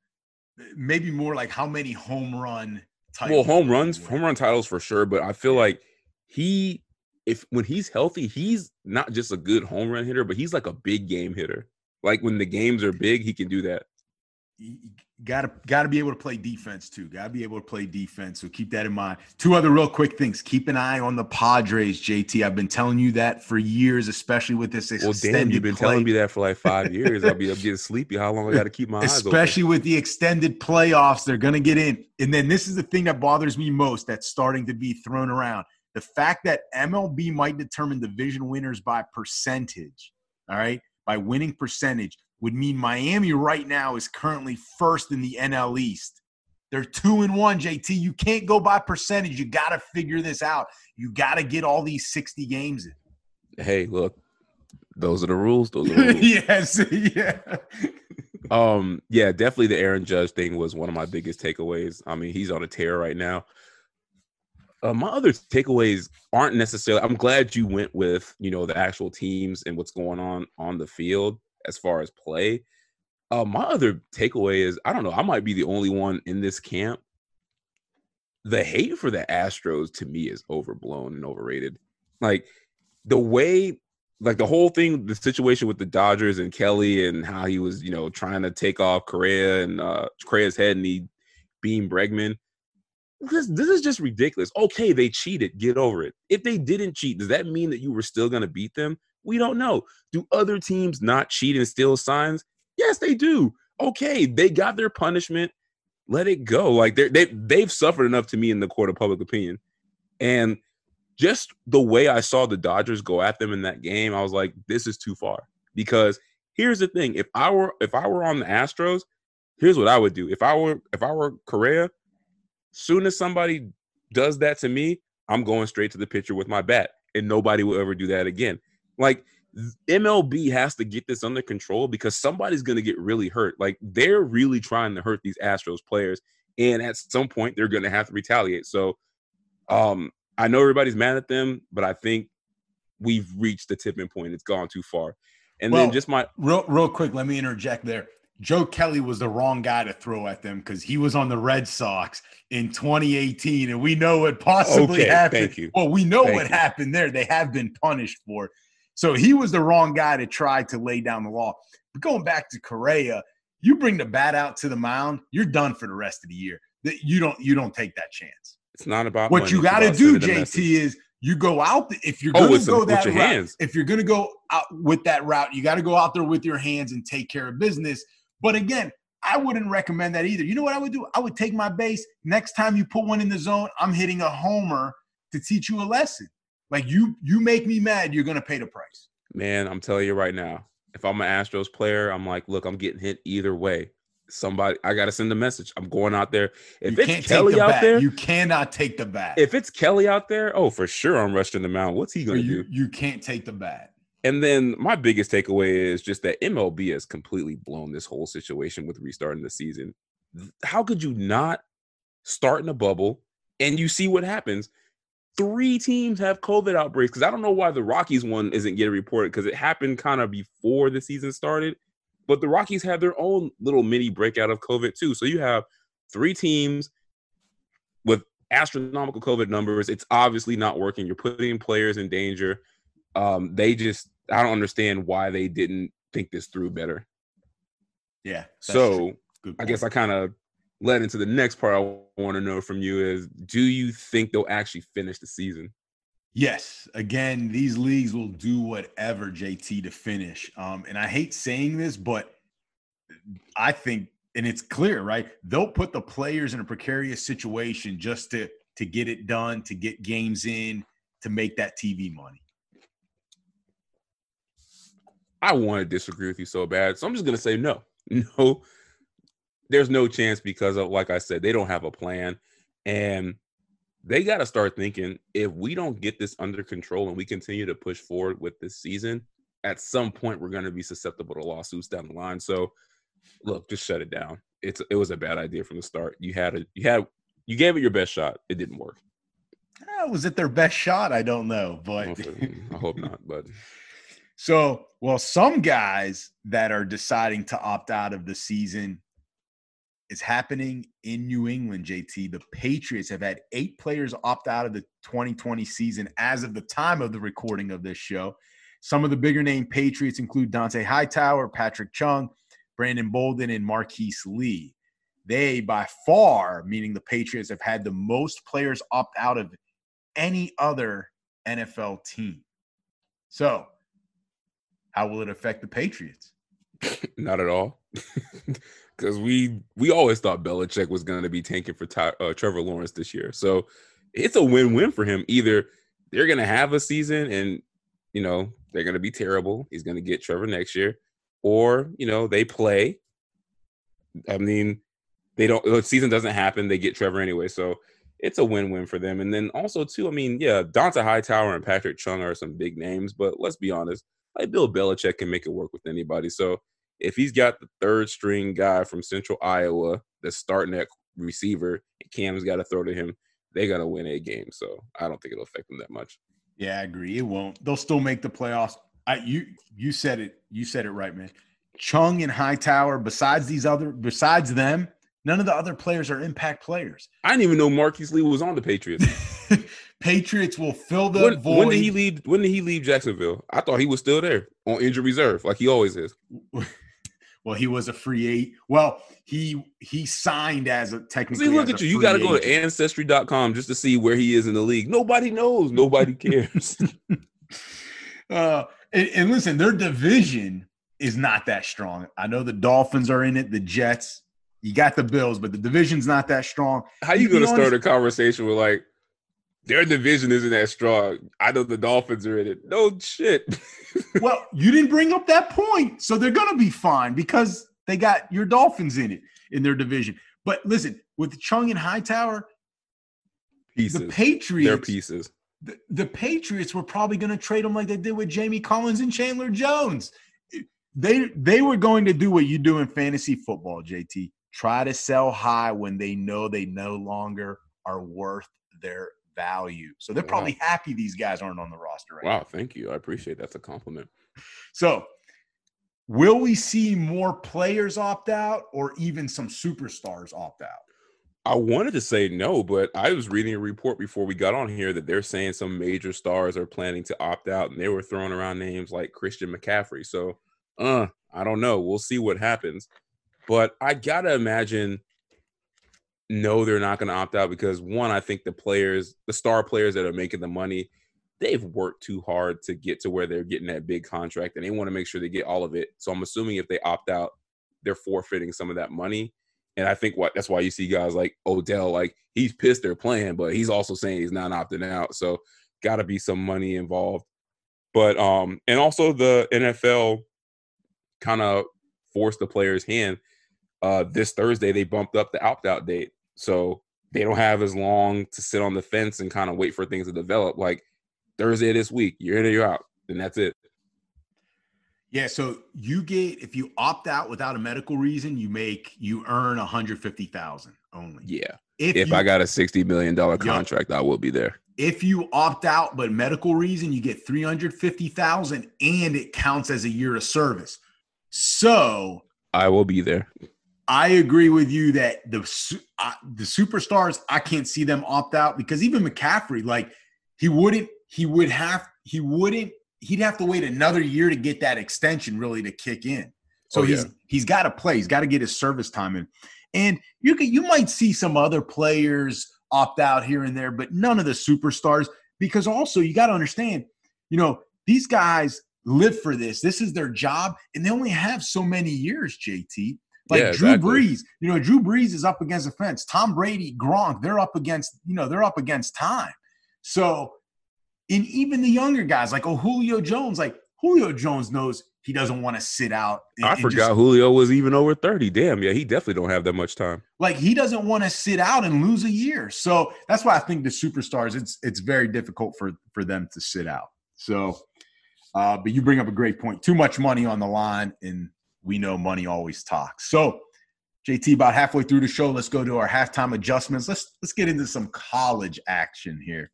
Maybe more like how many home run titles. Well, home runs, home run titles for sure. But I feel like he, if when he's healthy, he's not just a good home run hitter, but he's like a big game hitter. Like when the games are big, he can do that gotta gotta be able to play defense too. Gotta be able to play defense. So keep that in mind. Two other real quick things. Keep an eye on the Padres, JT. I've been telling you that for years, especially with this extended. Well, damn, you've been play. telling me that for like five years. I'll be up getting sleepy. How long I got to keep my eyes. Open especially with the extended playoffs, they're gonna get in. And then this is the thing that bothers me most. That's starting to be thrown around. The fact that MLB might determine division winners by percentage. All right, by winning percentage would mean Miami right now is currently first in the NL East. They're two and one, JT. You can't go by percentage. You got to figure this out. You got to get all these 60 games in. Hey, look, those are the rules. Those are the rules. yes, yeah. um, yeah, definitely the Aaron Judge thing was one of my biggest takeaways. I mean, he's on a tear right now. Uh, my other takeaways aren't necessarily. I'm glad you went with you know the actual teams and what's going on on the field as far as play. Uh, my other takeaway is I don't know, I might be the only one in this camp. The hate for the Astros to me is overblown and overrated. Like the way like the whole thing, the situation with the Dodgers and Kelly and how he was, you know, trying to take off Correa and uh Correa's head and he beamed Bregman. This this is just ridiculous. Okay, they cheated. Get over it. If they didn't cheat, does that mean that you were still gonna beat them? We don't know. Do other teams not cheat and steal signs? Yes, they do. Okay, they got their punishment. Let it go. Like they they they've suffered enough to me in the court of public opinion. And just the way I saw the Dodgers go at them in that game, I was like, this is too far. Because here's the thing: if I were if I were on the Astros, here's what I would do. If I were if I were Correa, soon as somebody does that to me, I'm going straight to the pitcher with my bat, and nobody will ever do that again. Like MLB has to get this under control because somebody's going to get really hurt. Like they're really trying to hurt these Astros players, and at some point they're going to have to retaliate. So, um, I know everybody's mad at them, but I think we've reached the tipping point. It's gone too far. And well, then just my real real quick, let me interject there. Joe Kelly was the wrong guy to throw at them because he was on the Red Sox in 2018, and we know what possibly okay, happened. Well, we know thank what you. happened there. They have been punished for. So he was the wrong guy to try to lay down the law. But going back to Correa, you bring the bat out to the mound, you're done for the rest of the year. You don't you don't take that chance. It's not about what you got to do. JT is you go out if you're going to oh, go that route. Hands. If you're going to go out with that route, you got to go out there with your hands and take care of business. But again, I wouldn't recommend that either. You know what I would do? I would take my base. Next time you put one in the zone, I'm hitting a homer to teach you a lesson. Like you, you make me mad, you're gonna pay the price. Man, I'm telling you right now. If I'm an Astros player, I'm like, look, I'm getting hit either way. Somebody, I gotta send a message. I'm going out there. If you it's Kelly the out bat. there, you cannot take the bat. If it's Kelly out there, oh, for sure, I'm rushing the mound. What's he gonna you, do? You can't take the bat. And then my biggest takeaway is just that MLB has completely blown this whole situation with restarting the season. How could you not start in a bubble and you see what happens? Three teams have COVID outbreaks because I don't know why the Rockies one isn't getting reported because it happened kind of before the season started. But the Rockies had their own little mini breakout of COVID too. So you have three teams with astronomical COVID numbers. It's obviously not working. You're putting players in danger. Um, they just I don't understand why they didn't think this through better. Yeah. So I guess I kind of led into the next part I want to know from you is do you think they'll actually finish the season? Yes. Again, these leagues will do whatever JT to finish. Um, and I hate saying this, but I think, and it's clear, right? They'll put the players in a precarious situation just to to get it done, to get games in, to make that TV money. I want to disagree with you so bad. So I'm just to say no. No, there's no chance because of, like I said, they don't have a plan. And they got to start thinking if we don't get this under control and we continue to push forward with this season, at some point we're going to be susceptible to lawsuits down the line. So, look, just shut it down. It's it was a bad idea from the start. You had a you had you gave it your best shot. It didn't work. Uh, was it their best shot? I don't know, but I hope not. But so, well, some guys that are deciding to opt out of the season is happening in New England, JT. The Patriots have had eight players opt out of the 2020 season as of the time of the recording of this show. Some of the bigger name Patriots include Dont'a Hightower, Patrick Chung, Brandon Bolden, and Marquise Lee. They, by far, meaning the Patriots, have had the most players opt out of any other NFL team. So, how will it affect the Patriots? Not at all. Because we we always thought Belichick was going to be tanking for Ty, uh, Trevor Lawrence this year. So it's a win-win for him. Either they're going to have a season and you know they're going to be terrible. He's going to get Trevor next year, or you know they play. I mean, they don't. The season doesn't happen. They get Trevor anyway. So it's a win-win for them. And then also too, I mean, yeah, Dont'a Hightower and Patrick Chung are some big names, but let's be honest, like Bill Belichick can make it work with anybody. So if he's got the third string guy from Central Iowa that's starting at receiver, and Cam's got to throw to him, they got to win a game. So I don't think it'll affect them that much. Yeah, I agree. It won't. They'll still make the playoffs. I you you said it. You said it right, man. Chung and Hightower. Besides these other, besides them, none of the other players are impact players. I didn't even know Marquise Lee was on the Patriots. Patriots will fill the When, void. when did he leave? When did he leave Jacksonville? I thought he was still there on injury reserve, like he always is. well, he was a free eight. Well, he he signed as a technically. See, look at you. You got to go to ancestry.com just to see where he is in the league. Nobody knows. Nobody cares. Uh, and, and listen, their division is not that strong. I know the Dolphins are in it, the Jets. You got the Bills, but the division's not that strong. How you going to start a conversation with like their division isn't that strong? I know the Dolphins are in it. No shit. well, you didn't bring up that point, so they're going to be fine because they got your Dolphins in it in their division. But listen, with Chung and Hightower, pieces. the Patriots, pieces. the, the Patriots were probably going to trade them like they did with Jamie Collins and Chandler Jones. They they were going to do what you do in fantasy football, JT. Try to sell high when they know they no longer are worth their value. So they're Wow. probably happy these guys aren't on the roster right now. Wow, thank you. I appreciate that's a compliment. So, will we see more players opt out or even some superstars opt out? I wanted to say no, but I was reading a report before we got on here that they're saying some major stars are planning to opt out, and they were throwing around names like Christian McCaffrey. So, uh, I don't know. We'll see what happens. But I gotta imagine, no, they're not going to opt out because one, I think the players, the star players that are making the money, they've worked too hard to get to where they're getting that big contract, and they want to make sure they get all of it. So I'm assuming if they opt out, they're forfeiting some of that money. And I think what that's why you see guys like Odell, like he's pissed they're playing, but he's also saying he's not opting out. So got to be some money involved. But um, and also the NFL kind of forced the player's hand. Uh, this Thursday they bumped up the opt out date, so they don't have as long to sit on the fence and kind of wait for things to develop. Like Thursday this week, you're in or you're out, and that's it. Yeah, so you get if you opt out without a medical reason, you make you earn 150,000 only. Yeah. If, If you, I got a sixty million dollar Yeah. contract, I will be there. if you opt out but medical reason, you get 350,000 and it counts as a year of service. So, I will be there. I agree with you that the uh, the superstars I can't see them opt out because even McCaffrey, like he wouldn't, he would have, he wouldn't, he'd have to wait another year to get that extension really to kick in. So Oh, he's he's got to play. He's got to get his service time in, and you can you might see some other players opt out here and there, but none of the superstars because also you got to understand, you know, these guys live for this. This is their job, and they only have so many years. JT. Like Yeah, Drew exactly. Brees, you know, Drew Brees is up against the fence. Tom Brady, Gronk, they're up against, you know, they're up against time. So, and even the younger guys like oh Julio Jones, like Julio Jones knows he doesn't want to sit out. and- I forgot just- Julio was even over 30. Damn, yeah, he definitely don't have that much time. like he doesn't want to sit out and lose a year. So that's why I think the superstars, it's it's very difficult for for them to sit out. So, uh, but you bring up a great point. Too much money on the line, and we know money always talks. So, JT, about halfway through the show, let's go to our halftime adjustments. Let's let's get into some college action here.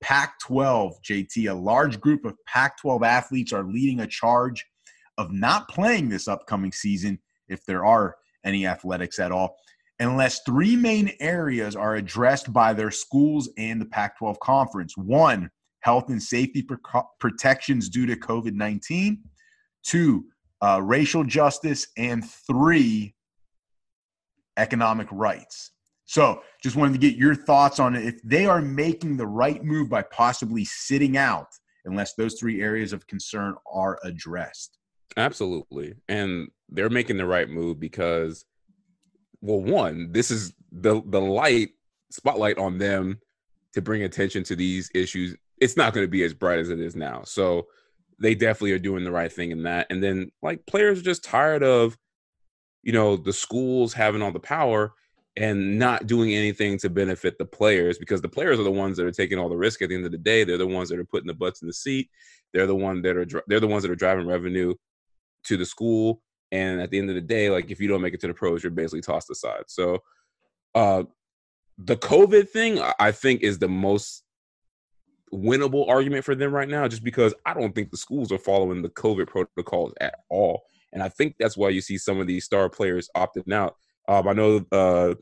Pac-12, JT, a large group of Pac-12 athletes are leading a charge of not playing this upcoming season, if there are any athletics at all, unless three main areas are addressed by their schools and the Pac 12 conference. One, health and safety protections due to COVID 19. Two, uh, racial justice. And three, economic rights. So just wanted to get your thoughts on it. If they are making the right move by possibly sitting out, unless those three areas of concern are addressed. Absolutely. And they're making the right move because well, one, this is the the light spotlight on them to bring attention to these issues. It's not going to be as bright as it is now. So they definitely are doing the right thing in that. And then like players are just tired of, you know, the schools having all the power and not doing anything to benefit the players because the players are the ones that are taking all the risk at the end of the day. They're the ones that are putting the butts in the seat. They're the one that are they're the ones that are driving revenue to the school. And at the end of the day, like if you don't make it to the pros, you're basically tossed aside. So uh the COVID thing, I- I think, is the most winnable argument for them right now, just because I don't think the schools are following the COVID protocols at all. And I think that's why you see some of these star players opting out. Um, I know uh,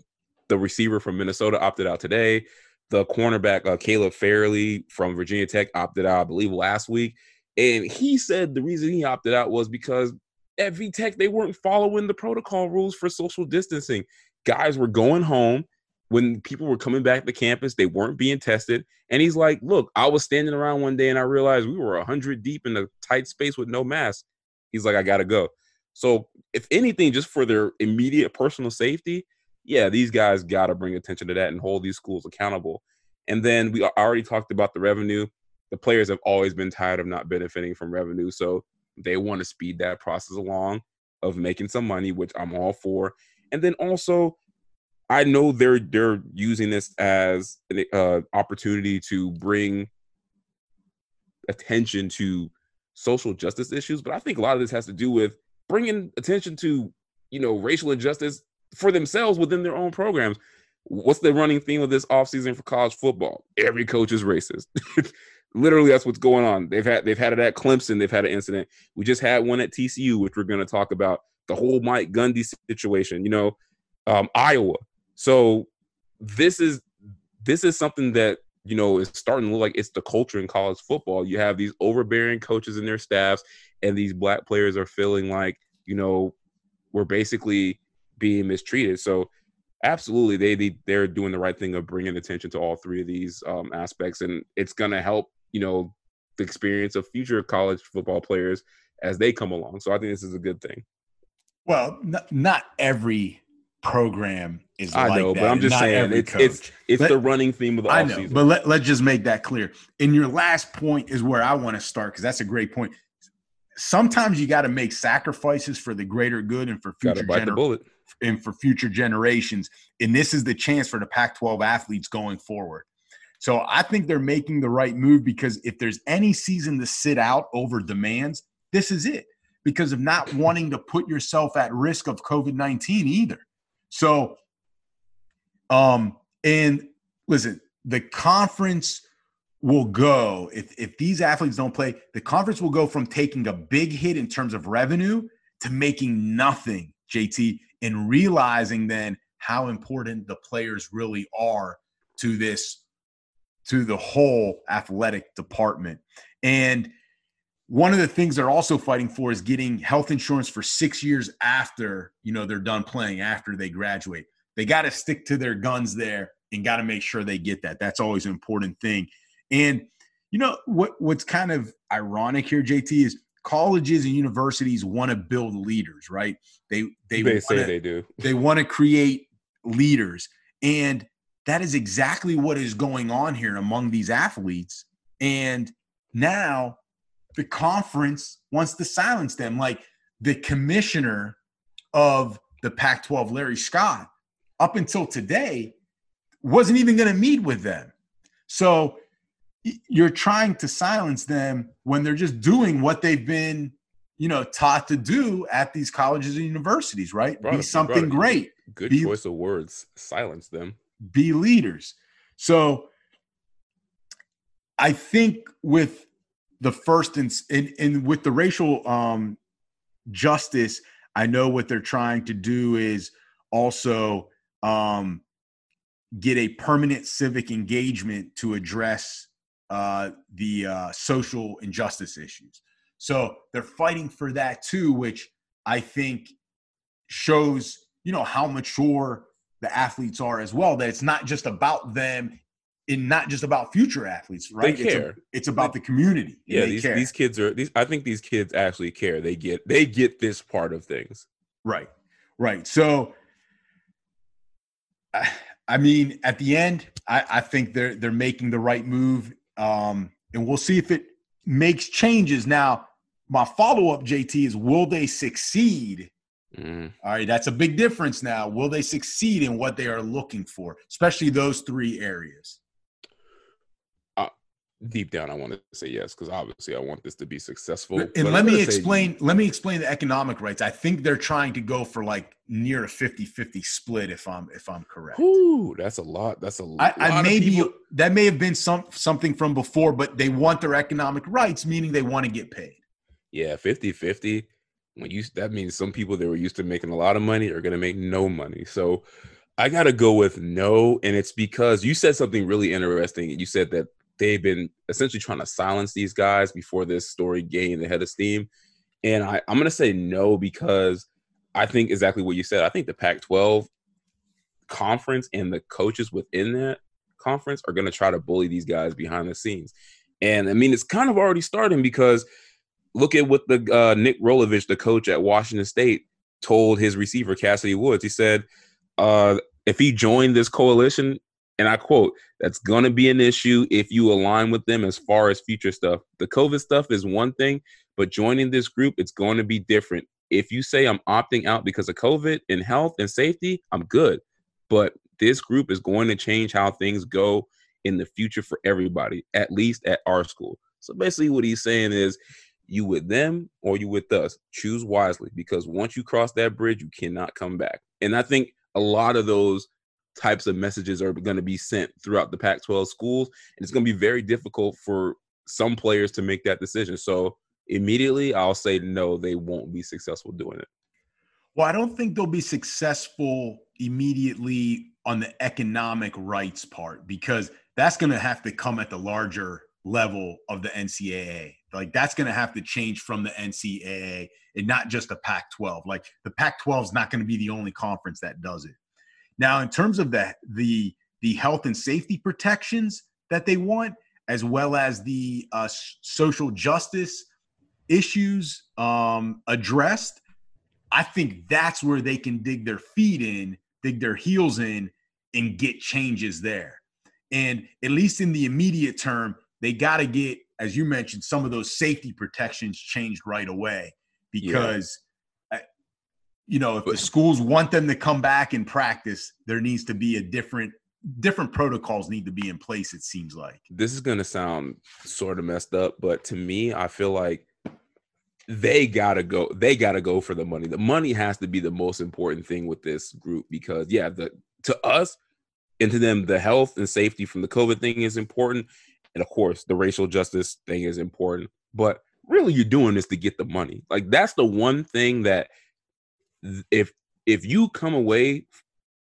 the receiver from Minnesota opted out today. the cornerback uh, Caleb Farley from Virginia Tech opted out, I believe, last week, and he said the reason he opted out was because at VTech they weren't following the protocol rules for social distancing. Guys were going home when people were coming back to campus, they weren't being tested. And he's like, Look, I was standing around one day and I realized we were 100 deep in a tight space with no mask. He's like, I got to go. So, if anything, just for their immediate personal safety, yeah, these guys got to bring attention to that and hold these schools accountable. And then we already talked about the revenue. The players have always been tired of not benefiting from revenue. So, they want to speed that process along of making some money, which I'm all for. And then also, I know they're they're using this as an uh, opportunity to bring attention to social justice issues, but I think a lot of this has to do with bringing attention to you know racial injustice for themselves within their own programs. What's the running theme of this offseason for college football? Every coach is racist. Literally, that's what's going on. They've had they've had it at Clemson. They've had an incident. We just had one at TCU, which we're going to talk about. The whole Mike Gundy situation. You know, um, Iowa so this is this is something that you know is starting to look like it's the culture in college football. You have these overbearing coaches and their staffs, and these black players are feeling like you know we're basically being mistreated. So absolutely, they, they they're doing the right thing of bringing attention to all three of these um, aspects, and it's going to help you know the experience of future college football players as they come along. So I think this is a good thing. Well, not, not every program is I like know, that. but I'm just saying it's it's it's let, the running theme of the I know, but let, let's just make that clear. And your last point is where I want to start because that's a great point. Sometimes you got to make sacrifices for the greater good and for future gener- and for future generations. And this is the chance for the Pac-12 athletes going forward. So I think they're making the right move because if there's any season to sit out over demands, this is it. Because of not wanting to put yourself at risk of COVID 19 either. So, um, and listen, the conference will go if if these athletes don't play, the conference will go from taking a big hit in terms of revenue to making nothing, JT, and realizing then how important the players really are to this to the whole athletic department. And one of the things they're also fighting for is getting health insurance for six years after you know they're done playing after they graduate. They got to stick to their guns there and got to make sure they get that. That's always an important thing. And you know what what's kind of ironic here jt is colleges and universities want to build leaders right? They they, they say they do. they want to create leaders. And that is exactly what is going on here among these athletes. And now the conference wants to silence them. Like the commissioner of the Pac 12, Larry Scott, up until today, wasn't even going to meet with them. So you're trying to silence them when they're just doing what they've been, you know, taught to do at these colleges and universities, right? Be something great. Good be, choice of words. Silence them. Be leaders. So I think with the first in, in, in with the racial um, justice, I know what they're trying to do is also um, get a permanent civic engagement to address uh, the uh, social injustice issues. So they're fighting for that too, which I think shows you know how mature the athletes are as well. That it's not just about them and not just about future athletes, right? They care. It's, a, it's about the community. Yeah, these, care. these kids are these I think these kids actually care. They get they get this part of things. Right. Right. So I, I mean, at the end, I, I think they're they're making the right move. Um, and we'll see if it makes changes. Now, my follow-up, JT, is will they succeed Mm. All right, that's a big difference now. Will they succeed in what they are looking for, especially those three areas? Deep down, I want to say yes because obviously I want this to be successful. And let me explain. Let me explain the economic rights. I think they're trying to go for like near a 50-50 split. If I'm if I'm correct. Ooh, that's a lot. That's a lot. I, I maybe that may have been some something from before, but they want their economic rights, meaning they want to get paid. Yeah, 50-50. When you that means some people that were used to making a lot of money are going to make no money. So I gotta go with no, and it's because you said something really interesting. You said that they've been essentially trying to silence these guys before this story gained the head of steam, and I, I'm gonna say no because I think exactly what you said. I think the Pac-12 conference and the coaches within that conference are gonna try to bully these guys behind the scenes, and I mean it's kind of already starting because look at what the uh, Nick Rolovich, the coach at Washington State, told his receiver Kassidy Woods. He said uh, if he joined this coalition, and I quote, that's going to be an issue if you align with them as far as future stuff. The COVID stuff is one thing, but joining this group, it's going to be different. If you say I'm opting out because of COVID and health and safety, I'm good. But this group is going to change how things go in the future for everybody, at least at our school. So basically, what he's saying is you with them or you with us. Choose wisely because once you cross that bridge, you cannot come back. And I think a lot of those types of messages are going to be sent throughout the Pac 12 schools. And it's going to be very difficult for some players to make that decision. So immediately, I'll say no, they won't be successful doing it. Well, I don't think they'll be successful immediately on the economic rights part because that's going to have to come at the larger level of the NCAA. Like that's going to have to change from the NCAA and not just the Pac 12. Like the Pac 12 is not going to be the only conference that does it. Now, in terms of the, the, the health and safety protections that they want, as well as the uh, social justice issues um, addressed, I think that's where they can dig their feet in, dig their heels in, and get changes there. And at least in the immediate term, they got to get, as you mentioned, some of those safety protections changed right away because. You know, if the schools want them to come back and practice, there needs to be a different different protocols need to be in place it seems like. This is going to sound sort of messed up but to me i feel like they gotta go they gotta go for the money. The money has to be the most important thing with this group because yeah the to us and to them the health and safety from the covid thing is important. And of course, the racial justice thing is important, but really you're doing this to get the money. Like that's the one thing that if if you come away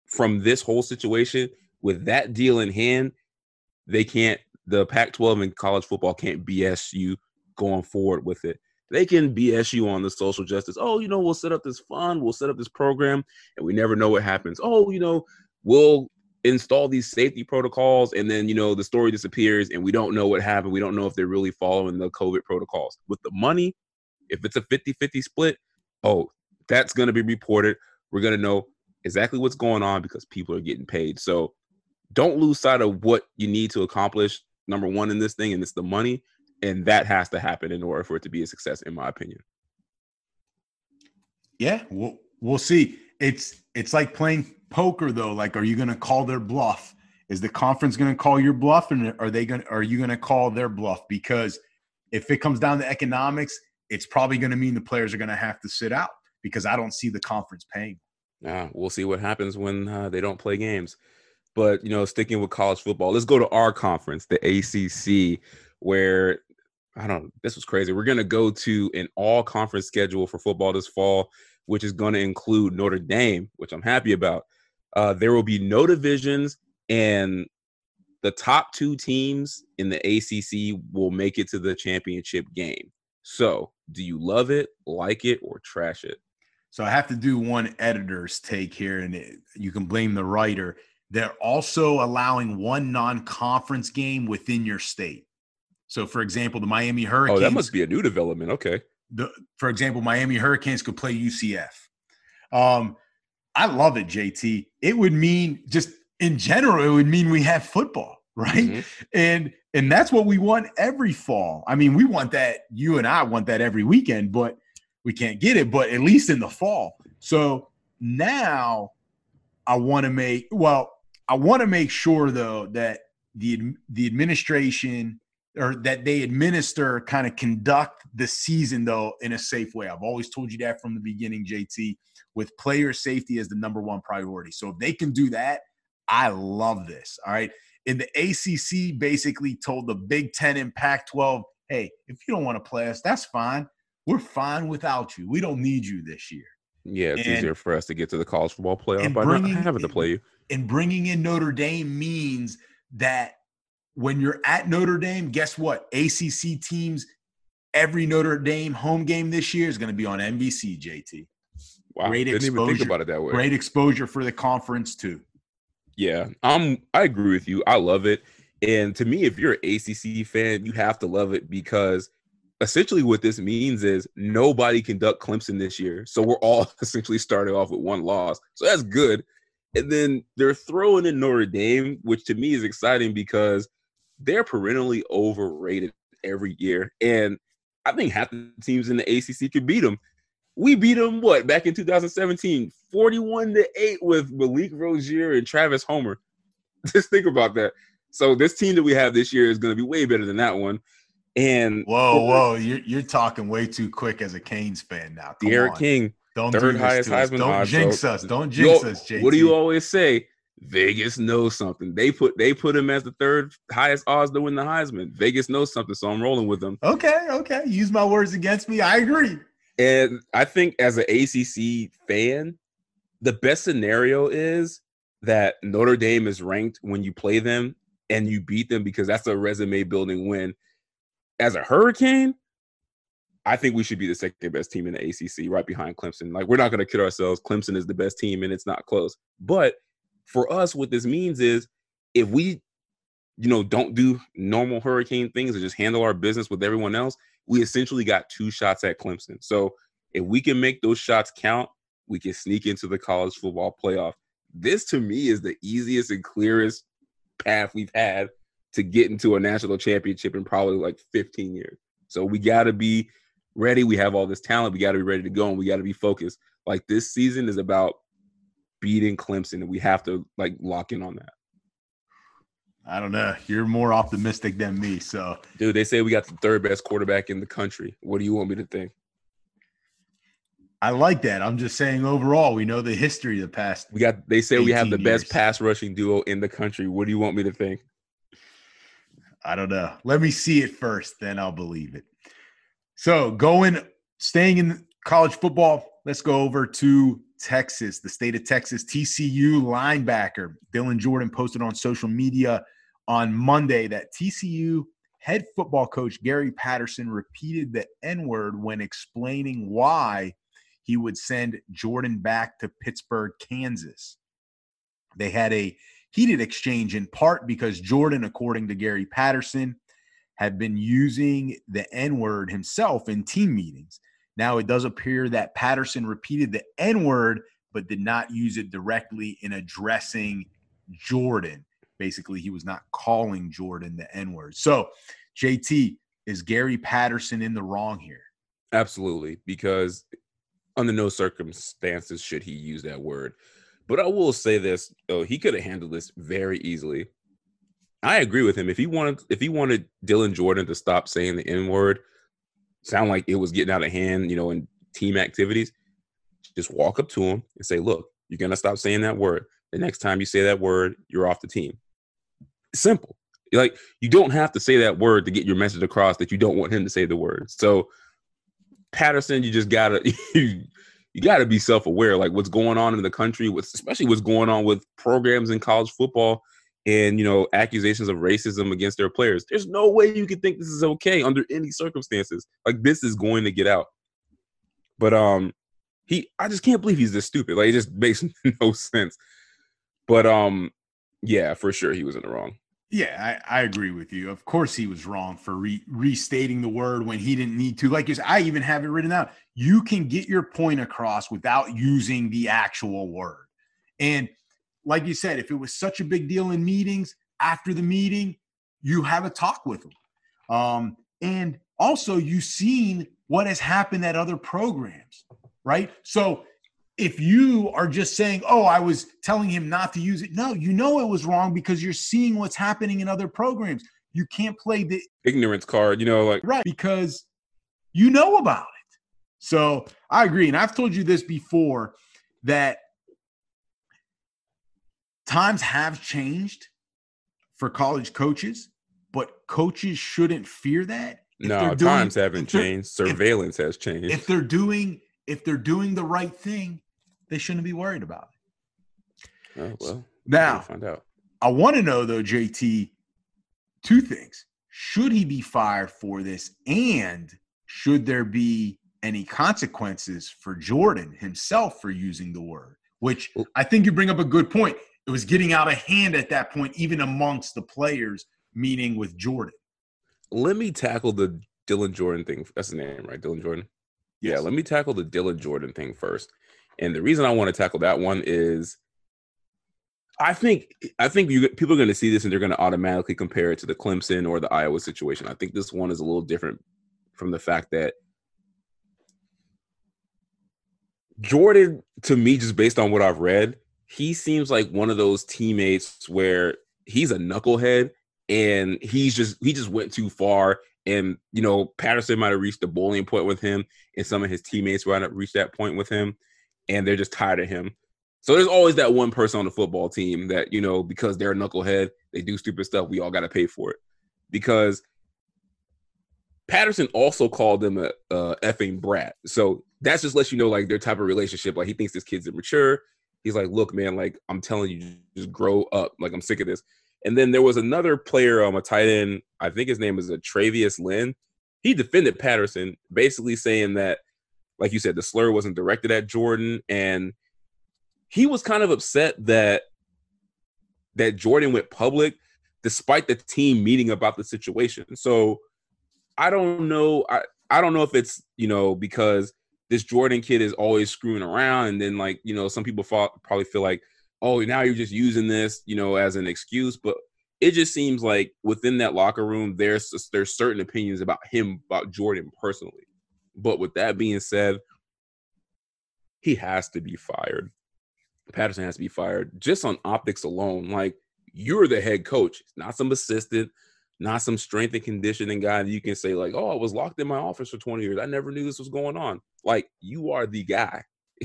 from this whole situation with that deal in hand, they can't the Pac-12 and college football can't BS you going forward with it. They can BS you on the social justice. Oh, you know, we'll set up this fund, we'll set up this program, and we never know what happens. Oh, you know, we'll install these safety protocols and then you know the story disappears and we don't know what happened we don't know if they're really following the covid protocols with the money if it's a 50-50 split oh that's going to be reported. We're going to know exactly what's going on because people are getting paid. So don't lose sight of what you need to accomplish number one in this thing and it's the money and that has to happen in order for it to be a success in my opinion. Yeah we'll, we'll see. It's it's like playing poker though. Like are you going to call their bluff? Is the conference going to call your bluff and are they going are you going to call their bluff? Because if it comes down to economics it's probably going to mean the players are going to have to sit out because i don't see the conference paying yeah we'll see what happens when uh, they don't play games but you know sticking with college football let's go to our conference the acc where i don't this was crazy we're going to go to an all conference schedule for football this fall which is going to include notre dame which i'm happy about uh, there will be no divisions, and the top two teams in the ACC will make it to the championship game. So, do you love it, like it, or trash it? So, I have to do one editor's take here, and it, you can blame the writer. They're also allowing one non conference game within your state. So, for example, the Miami Hurricanes. Oh, that must be a new development. Okay. The, for example, Miami Hurricanes could play UCF. Um, I love it, JT. It would mean just in general, it would mean we have football, right? Mm-hmm. And and that's what we want every fall. I mean, we want that. You and I want that every weekend, but we can't get it. But at least in the fall. So now, I want to make well. I want to make sure though that the the administration or that they administer kind of conduct the season though in a safe way. I've always told you that from the beginning, JT, with player safety as the number one priority. So if they can do that, I love this. All right. And the ACC basically told the Big Ten and Pac 12, hey, if you don't want to play us, that's fine. We're fine without you. We don't need you this year. Yeah, it's And- easier for us to get to the college football playoff by not having to play you. and bringing in Notre Dame means that when you're at Notre Dame, guess what? ACC teams, every Notre Dame home game this year is going to be on NBC. JT, Wow, Great didn't even think exposure. about it that way. great exposure for the conference too. Yeah, I'm. I agree with you. I love it, and to me, if you're an ACC fan, you have to love it because essentially what this means is nobody can duck Clemson this year. So we're all essentially starting off with one loss. So that's good. And then they're throwing in Notre Dame, which to me is exciting because they're perennially overrated every year. And I think half the teams in the ACC could beat them. We beat them what back in 2017, 41 to 8 with Malik Rosier and Travis Homer. Just think about that. So this team that we have this year is going to be way better than that one. And Whoa, whoa, you're you're talking way too quick as a Canes fan now. Come D'Eriq on. King, don't third do highest. Heisman Don't odds, jinx so- us. Don't jinx al- us, JT. What do you always say? Vegas knows something. They put they put him as the third highest odds to win the Heisman. Vegas knows something, so I'm rolling with them. Okay, okay. Use my words against me. I agree. And I think as an ACC fan, the best scenario is that Notre Dame is ranked when you play them and you beat them because that's a resume building win. As a Hurricane, I think we should be the second best team in the ACC, right behind Clemson. Like we're not going to kid ourselves. Clemson is the best team, and it's not close. But for us, what this means is if we, you know, don't do normal Hurricane things and just handle our business with everyone else, we essentially got two shots at Clemson. So if we can make those shots count, we can sneak into the college football playoff. This to me is the easiest and clearest path we've had to get into a national championship in probably like 15 years. So we got to be ready. We have all this talent. We got to be ready to go and we got to be focused. Like this season is about beating Clemson and we have to like lock in on that. I don't know. You're more optimistic than me. So Dude, they say we got the third best quarterback in the country. What do you want me to think? I like that. I'm just saying overall, we know the history of the past. We got they say we have the 18 best pass rushing duo in the country. What do you want me to think? I don't know. Let me see it first, then I'll believe it. So going, staying in college football, let's go over to Texas, the state of Texas. TCU linebacker Dylan Jordan posted on social media on Monday that TCU head football coach Gary Patterson repeated the N word when explaining why he would send Jordan back to Pittsburg, Kansas. They had a heated exchange in part because Jordan, according to Gary Patterson, had been using the N word himself in team meetings. Now it does appear that Patterson repeated the N word, but did not use it directly in addressing Jordan. Basically, he was not calling Jordan the N word. So, JT, is Gary Patterson in the wrong here? Absolutely, because under no circumstances should he use that word. But I will say this, though, he could have handled this very easily. I agree with him. If he wanted if he wanted Dylan Jordan to stop saying the N-word, sound like it was getting out of hand, you know, in team activities, just walk up to him and say, look, you're gonna stop saying that word. The next time you say that word, you're off the team. Simple. Like you don't have to say that word to get your message across that you don't want him to say the word. So Patterson, you just gotta you gotta be self-aware, like what's going on in the country, especially what's going on with programs in college football and you know accusations of racism against their players. There's no way you can think this is okay under any circumstances. Like this is going to get out. But um he I just can't believe he's this stupid. Like it just makes no sense. But um yeah, for sure he was in the wrong. Yeah, I, I agree with you. Of course, he was wrong for re- restating the word when he didn't need to. Like you said, I even have it written out. You can get your point across without using the actual word. And like you said, if it was such a big deal in meetings, after the meeting, you have a talk with them. Um, and also, you've seen what has happened at other programs, right? So if you are just saying, "Oh, I was telling him not to use it," no, you know it was wrong because you're seeing what's happening in other programs. You can't play the Ignorance card, you know, like right because you know about it. So I agree, and I've told you this before that times have changed for college coaches, but coaches shouldn't fear that. If no, doing- times haven't changed. Surveillance has changed. If they're doing if they're doing the right thing, they shouldn't be worried about it. Oh, well, Now, we'll find out. I want to know though, JT, two things. Should he be fired for this? And should there be any consequences for Jordan himself for using the word? Which I think you bring up a good point. It was getting out of hand at that point, even amongst the players, meaning with Jordan. Let me tackle the Dylan Jordan thing. That's the name, right? Dylan Jordan. Yeah, let me tackle the Dylan Jordan thing first. And the reason I want to tackle that one is I think I think you people are going to see this and they're going to automatically compare it to the Clemson or the Iowa situation. I think this one is a little different from the fact that Jordan to me just based on what I've read, he seems like one of those teammates where he's a knucklehead and he's just he just went too far and you know Patterson might have reached the boiling point with him and some of his teammates might have reached that point with him and they're just tired of him. So there's always that one person on the football team that you know because they're a knucklehead they do stupid stuff we all got to pay for it. Because Patterson also called them a, a effing brat. So that's just lets you know like their type of relationship. Like he thinks this kid's immature he's like look man like I'm telling you just grow up. Like I'm sick of this. And then there was another player, um, a tight end. I think his name is a Travius Lynn. He defended Patterson, basically saying that, like you said, the slur wasn't directed at Jordan, and he was kind of upset that that Jordan went public, despite the team meeting about the situation. So I don't know. I I don't know if it's you know because this Jordan kid is always screwing around, and then like you know some people probably feel like oh, now you're just using this, you know, as an excuse. But it just seems like within that locker room, there's there's certain opinions about him, about Jordan personally. But with that being said, he has to be fired. Patterson has to be fired just on optics alone. Like you're the head coach, not some assistant, not some strength and conditioning guy that you can say like, "Oh, I was locked in my office for 20 years. I never knew this was going on." Like you are the guy.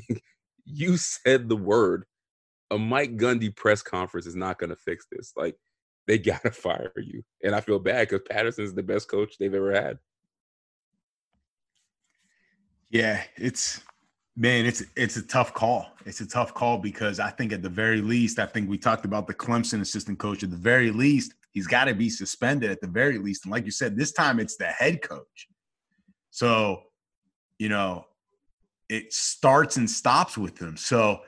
you said the word a Mike Gundy press conference is not going to fix this. Like they got to fire you. And I feel bad because Patterson's the best coach they've ever had. Yeah, it's man, it's it's a tough call. It's a tough call because I think at the very least, I think we talked about the Clemson assistant coach. At the very least, he's got to be suspended at the very least. And like you said, this time it's the head coach. So, you know, it starts and stops with him. So,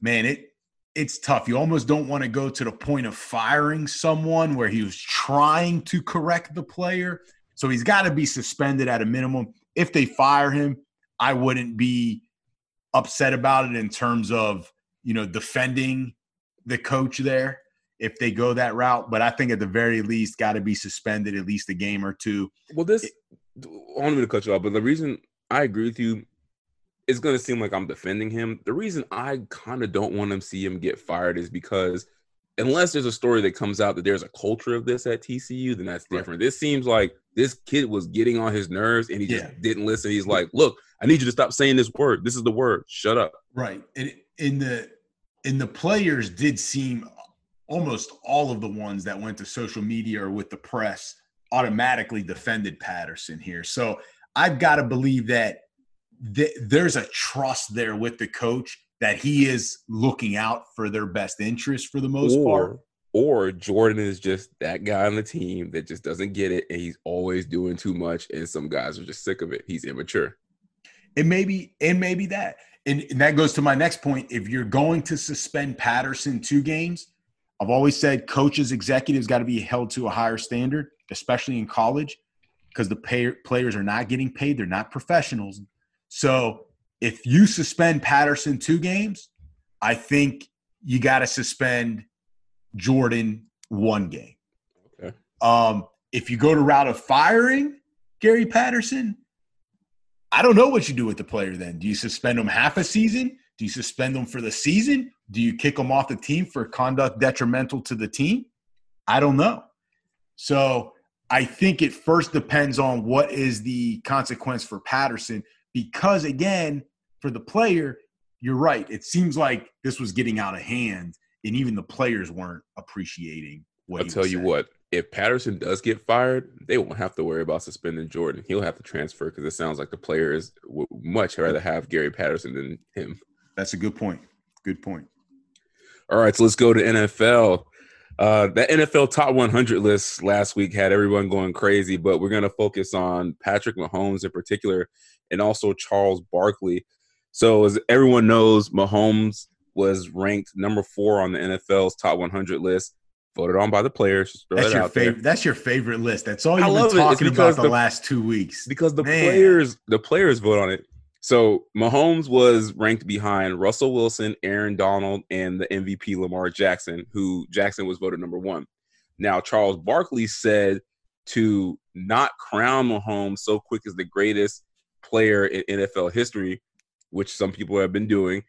man, it it's tough. You almost don't want to go to the point of firing someone where he was trying to correct the player. So he's got to be suspended at a minimum. If they fire him, I wouldn't be upset about it in terms of, you know, defending the coach there if they go that route. But I think at the very least, got to be suspended at least a game or two. Well, this I don't mean to cut you off, but the reason I agree with you it's going to seem like I'm defending him. The reason I kind of don't want to see him get fired is because unless there's a story that comes out that there's a culture of this at TCU, then that's Right. different. This seems like this kid was getting on his nerves and he just Yeah. didn't listen. He's like, "Look, I need you to stop saying this word. This is the word. Shut up." Right. And in the in the players did seem almost all of the ones that went to social media or with the press automatically defended Patterson here. So I've got to believe that th- there's a trust there with the coach that he is looking out for their best interest for the most part. or, or Jordan is just that guy on the team that just doesn't get it and he's always doing too much and some guys are just sick of it. He's immature. And maybe and maybe that. And, and that goes to my next point. If you're going to suspend Patterson two games, I've always said coaches, executives got to be held to a higher standard, especially in college, because the pay, players are not getting paid. They're not professionals. So if you suspend Patterson two games, I think you got to suspend Jordan one game. Okay. Um, if you go to route of firing Gary Patterson, I don't know what you do with the player then. Do you suspend him half a season? Do you suspend him for the season? Do you kick him off the team for conduct detrimental to the team? I don't know. So I think it first depends on what is the consequence for Patterson because, again, for the player, you're right. It seems like this was getting out of hand, and even the players weren't appreciating what I'll tell you saying. what, if Patterson does get fired, they won't have to worry about suspending Jordan. He'll have to transfer because it sounds like the players would much rather have Gary Patterson than him. That's a good point. Good point. All right, so let's go to NFL. Uh, that NFL top 100 list last week had everyone going crazy, but we're going to focus on Patrick Mahomes in particular and also Charles Barkley. So, as everyone knows, Mahomes was ranked number four on the NFL's top 100 list, voted on by the players. That's your favorite. That's your favorite list. That's all you've been talking about the, the, last two weeks. Because the Man. players, the players vote on it. So Mahomes was ranked behind Russell Wilson, Aaron Donald, and the MVP Lamar Jackson, who Jackson was voted number one. Now Charles Barkley said to not crown Mahomes so quick as the greatest player in NFL history, which some people have been doing,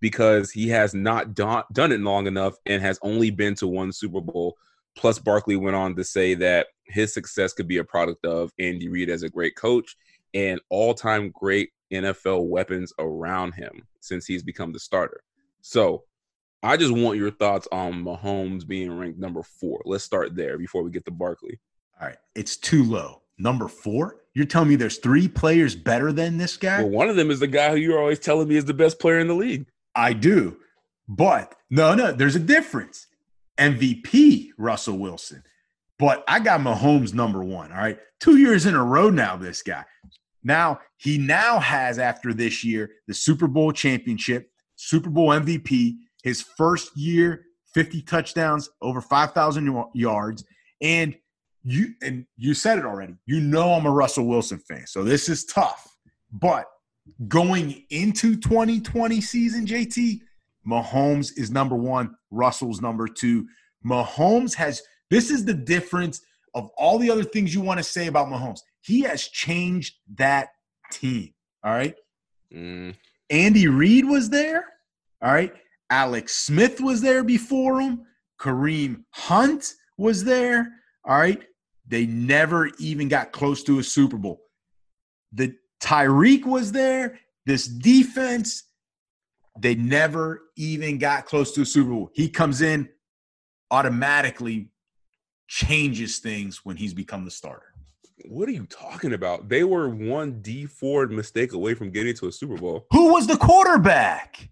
because he has not done, done it long enough and has only been to one Super Bowl. Plus, Barkley went on to say that his success could be a product of Andy Reid as a great coach and all time great NFL weapons around him since he's become the starter. So, I just want your thoughts on Mahomes being ranked number four. Let's start there before we get to Barkley. All right. It's too low. Number four? You're telling me there's three players better than this guy? Well, one of them is the guy who you're always telling me is the best player in the league. I do. But no, no, there's a difference. MVP, Russell Wilson. But I got Mahomes number one. All right. Two years in a row now, this guy. Now, he now has, after this year, the Super Bowl championship, Super Bowl MVP, his first year, 50 touchdowns, over 5,000 yards. And you and you said it already. You know I'm a Russell Wilson fan. So this is tough. But going into 2020 season, JT, Mahomes is number one, Russell's number two. Mahomes has this is the difference of all the other things you want to say about Mahomes. He has changed that team. All right. Mm. Andy Reid was there. All right. Alex Smith was there before him. Kareem Hunt was there. All right. They never even got close to a Super Bowl. The Tyreek was there. This defense, they never even got close to a Super Bowl. He comes in, automatically changes things when he's become the starter. What are you talking about? They were one Dee Ford mistake away from getting to a Super Bowl. Who was the quarterback?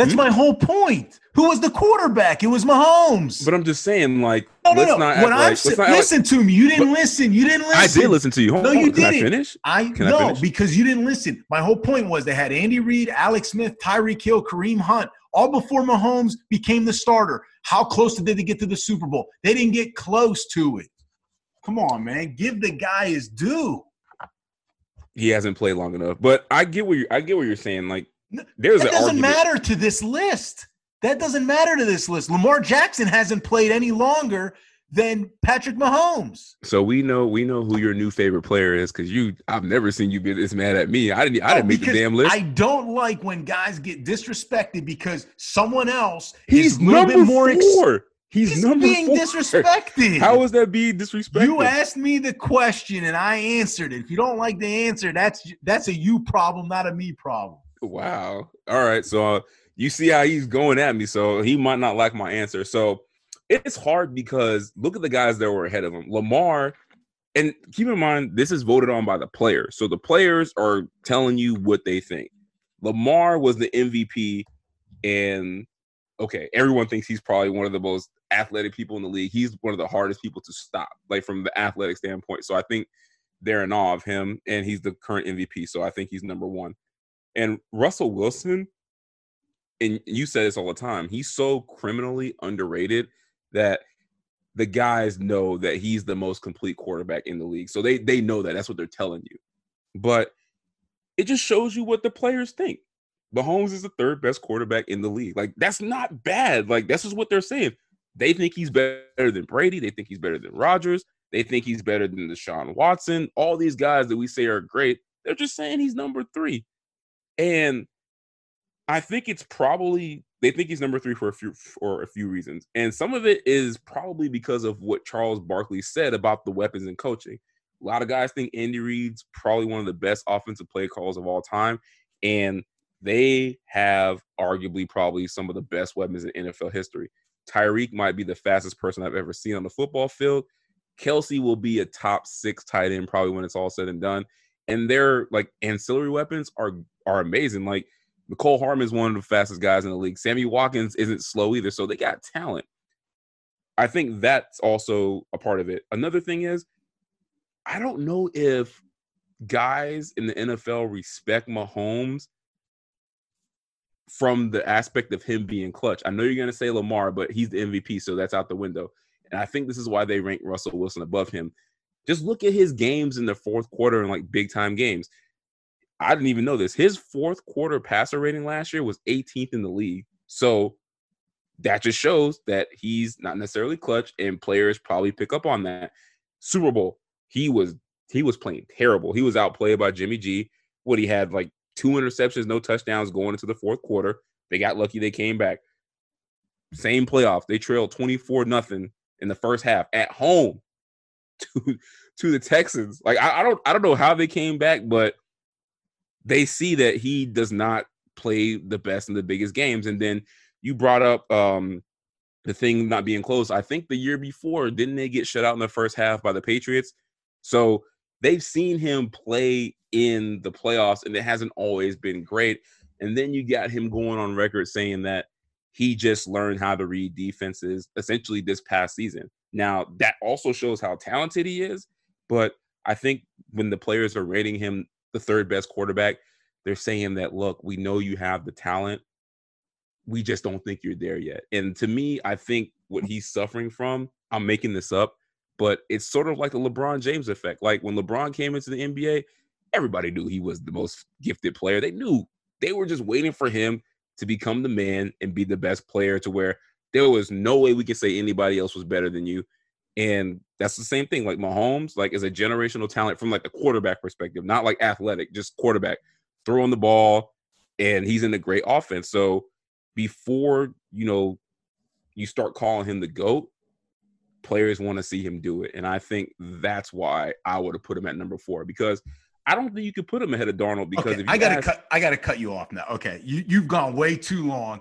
That's hmm? my whole point. Who was the quarterback? It was Mahomes. But I'm just saying, like, no, no, no. When I'm like, si- listen like, to me. You didn't listen. You didn't listen. I did listen to you. Hold no, you didn't. I finish? I Can no, I finish? because you didn't listen. My whole point was they had Andy Reid, Alex Smith, Tyreek Hill, Kareem Hunt, all before Mahomes became the starter. How close did they get to the Super Bowl? They didn't get close to it. Come on, man. Give the guy his due. He hasn't played long enough. But I get what you I get what you're saying. Like there's that doesn't argument. matter to this list. That doesn't matter to this list. Lamar Jackson hasn't played any longer than Patrick Mahomes. So we know we know who your new favorite player is because you I've never seen you be this mad at me. I didn't I didn't make the damn list. I don't like when guys get disrespected because someone else he's a little bit more four. He's, he's number being four. disrespected. How is that being disrespected? You asked me the question and I answered it. If you don't like the answer, that's that's a you problem, not a me problem. Wow. All right. So uh, you see how he's going at me. So he might not like my answer. So it's hard because look at the guys that were ahead of him. Lamar, and keep in mind, this is voted on by the players. So the players are telling you what they think. Lamar was the MVP, and okay, everyone thinks he's probably one of the most athletic people in the league. He's one of the hardest people to stop, like from the athletic standpoint. So I think they're in awe of him, and he's the current MVP. So I think he's number one. And Russell Wilson, and you say this all the time, he's so criminally underrated that the guys know that he's the most complete quarterback in the league. So they they know that. That's what they're telling you. But it just shows you what the players think. Mahomes is the third best quarterback in the league. Like that's not bad. Like this is what they're saying. They think he's better than Brady. They think he's better than Rodgers. They think he's better than Deshaun Watson. All these guys that we say are great, they're just saying he's number three. And I think it's probably they think he's number three for a few for a few reasons, and some of it is probably because of what Charles Barkley said about the weapons and coaching. A lot of guys think Andy Reid's probably one of the best offensive play calls of all time, and they have arguably probably some of the best weapons in NFL history. Tyreek might be the fastest person I've ever seen on the football field, Kelce will be a top six tight end probably when it's all said and done. And their like ancillary weapons are are amazing. Like Mecole Hardman is one of the fastest guys in the league. Sammy Watkins isn't slow either, so they got talent. I think that's also a part of it. Another thing is, I don't know if guys in the NFL respect Mahomes from the aspect of him being clutch. I know you're going to say Lamar, but he's the MVP, so that's out the window. And I think this is why they rank Russell Wilson above him. Just look at his games in the fourth quarter and like big time games. I didn't even know this. His fourth quarter passer rating last year was 18th in the league. So that just shows that he's not necessarily clutch, and players probably pick up on that. Super Bowl, he was he was playing terrible. He was outplayed by Jimmy G. What he had like two interceptions, no touchdowns going into the fourth quarter. They got lucky they came back. Same playoff. They trailed 24 nothing in the first half at home to to the Texans. Like I, I don't I don't know how they came back, but they see that he does not play the best in the biggest games. And then you brought up um the thing not being close. I think the year before, didn't they get shut out in the first half by the Patriots? So they've seen him play in the playoffs and it hasn't always been great. And then you got him going on record saying that he just learned how to read defenses essentially this past season. Now, that also shows how talented he is, but I think when the players are rating him the third best quarterback, they're saying that look, we know you have the talent. We just don't think you're there yet. And to me, I think what he's suffering from, I'm making this up, but it's sort of like the LeBron James effect. Like when LeBron came into the NBA, everybody knew he was the most gifted player. They knew they were just waiting for him to become the man and be the best player to where there was no way we could say anybody else was better than you. And that's the same thing. Like Mahomes, like is a generational talent from like the quarterback perspective, not like athletic, just quarterback, throwing the ball, and he's in a great offense. So before you know you start calling him the GOAT, players want to see him do it. And I think that's why I would have put him at number four because I don't think you could put him ahead of Donald because okay, I gotta ask, cut. I gotta cut you off now. Okay, you you've gone way too long.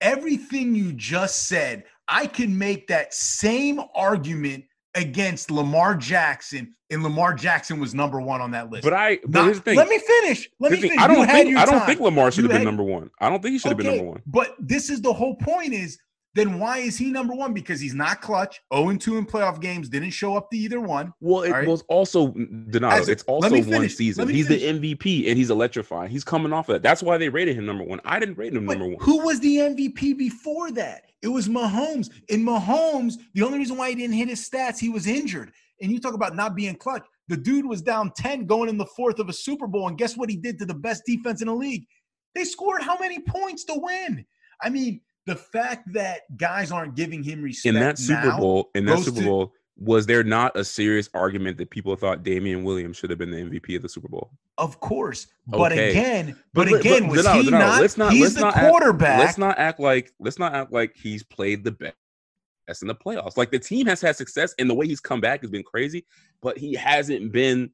Everything you just said, I can make that same argument against Lamar Jackson, and Lamar Jackson was number one on that list. But I, but Not, thing, let me finish. Let me finish. I don't think I don't think Lamar should have been number one. I don't think he should have okay, been number one. But this is the whole point: is then why is he number one? Because he's not clutch. 0 2 in playoff games, didn't show up to either one. Well, it right? was also mm, Donato. It's also one season. He's finish. the MVP and he's electrifying. He's coming off of that. That's why they rated him number one. I didn't rate him but number one. Who was the MVP before that? It was Mahomes. In Mahomes, the only reason why he didn't hit his stats, he was injured. And you talk about not being clutch. The dude was down 10 going in the fourth of a Super Bowl. And guess what he did to the best defense in the league? They scored how many points to win? I mean, the fact that guys aren't giving him respect in that Super Bowl, in that Super to, Bowl, was there not a serious argument that people thought Damien Williams should have been the MVP of the Super Bowl? Of course, but okay. again, but, but again, but, was no, he no, not? Let's not. He's let's the not quarterback. Act, let's not act like. Let's not act like he's played the best in the playoffs. Like the team has had success, and the way he's come back has been crazy, but he hasn't been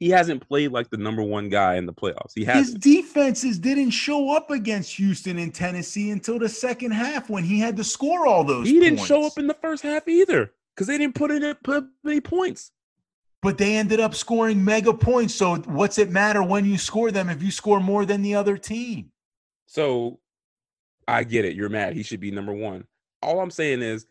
he hasn't played like the number one guy in the playoffs. He has his defenses didn't show up against Houston and Tennessee until the second half when he had to score all those. He didn't show up in the first half either because they didn't put in put any points. But they ended up scoring mega points. So what's it matter when you score them if you score more than the other team? So I get it. You're mad. He should be number one. All I'm saying is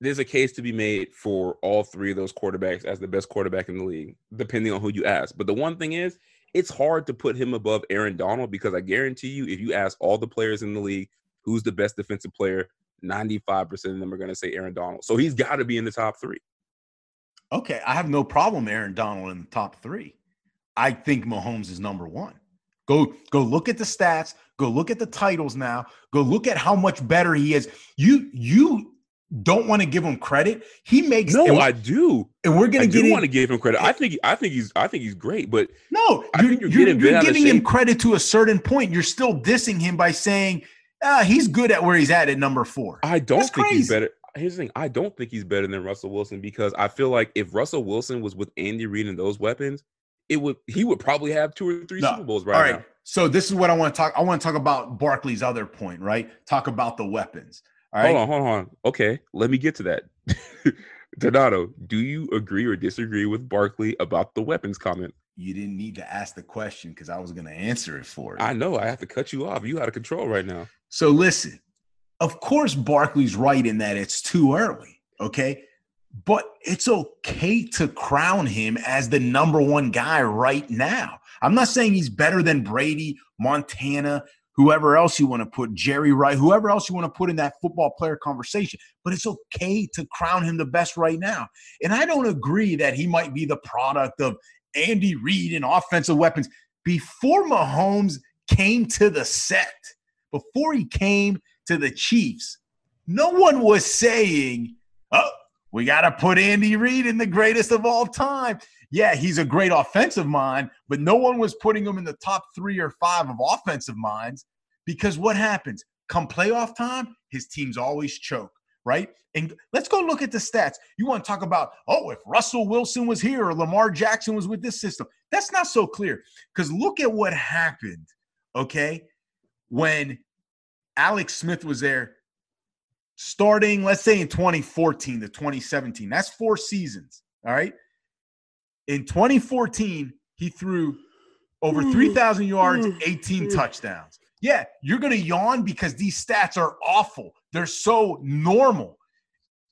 there's a case to be made for all three of those quarterbacks as the best quarterback in the league, depending on who you ask. But the one thing is, it's hard to put him above Aaron Donald because I guarantee you, if you ask all the players in the league who's the best defensive player, 95% of them are going to say Aaron Donald. So he's got to be in the top three. Okay. I have no problem Aaron Donald in the top three. I think Mahomes is number one. Go go look at the stats. Go look at the titles now. Go look at how much better he is. You you don't want to give him credit. He makes no, I do, and we're gonna I get. Do want to give him credit. I think I think he's I think he's great, but no, you're, you're, you're, you're giving him credit to a certain point. You're still dissing him by saying ah, he's good at where he's at at number four. I don't That's think crazy. he's better. Here's the thing: I don't think he's better than Russell Wilson because I feel like if Russell Wilson was with Andy Reid and those weapons, it would he would probably have two or three no. Super Bowls right, All right. Now. So this is what I want to talk. I want to talk about Barkley's other point, right? Talk about the weapons. All right. Hold on, hold on. Okay, let me get to that. Donato, do you agree or disagree with Barkley about the weapons comment? You didn't need to ask the question because I was going to answer it for you. I know I have to cut you off. You out of control right now. So listen, of course, Barkley's right in that it's too early. Okay. But it's okay to crown him as the number one guy right now. I'm not saying he's better than Brady, Montana, whoever else you want to put, Jerry Wright, whoever else you want to put in that football player conversation. But it's okay to crown him the best right now. And I don't agree that he might be the product of Andy Reid and offensive weapons. Before Mahomes came to the set, before he came to the Chiefs, no one was saying, oh, we got to put Andy Reid in the greatest of all time. Yeah, he's a great offensive mind, but no one was putting him in the top three or five of offensive minds because what happens? Come playoff time, his teams always choke, right? And let's go look at the stats. You want to talk about, oh, if Russell Wilson was here or Lamar Jackson was with this system. That's not so clear because look at what happened, okay, when Alex Smith was there starting, let's say in 2014 to 2017. That's four seasons. All right. In 2014, he threw over mm-hmm. 3,000 yards, mm-hmm. 18 touchdowns. Yeah, you're going to yawn because these stats are awful. They're so normal.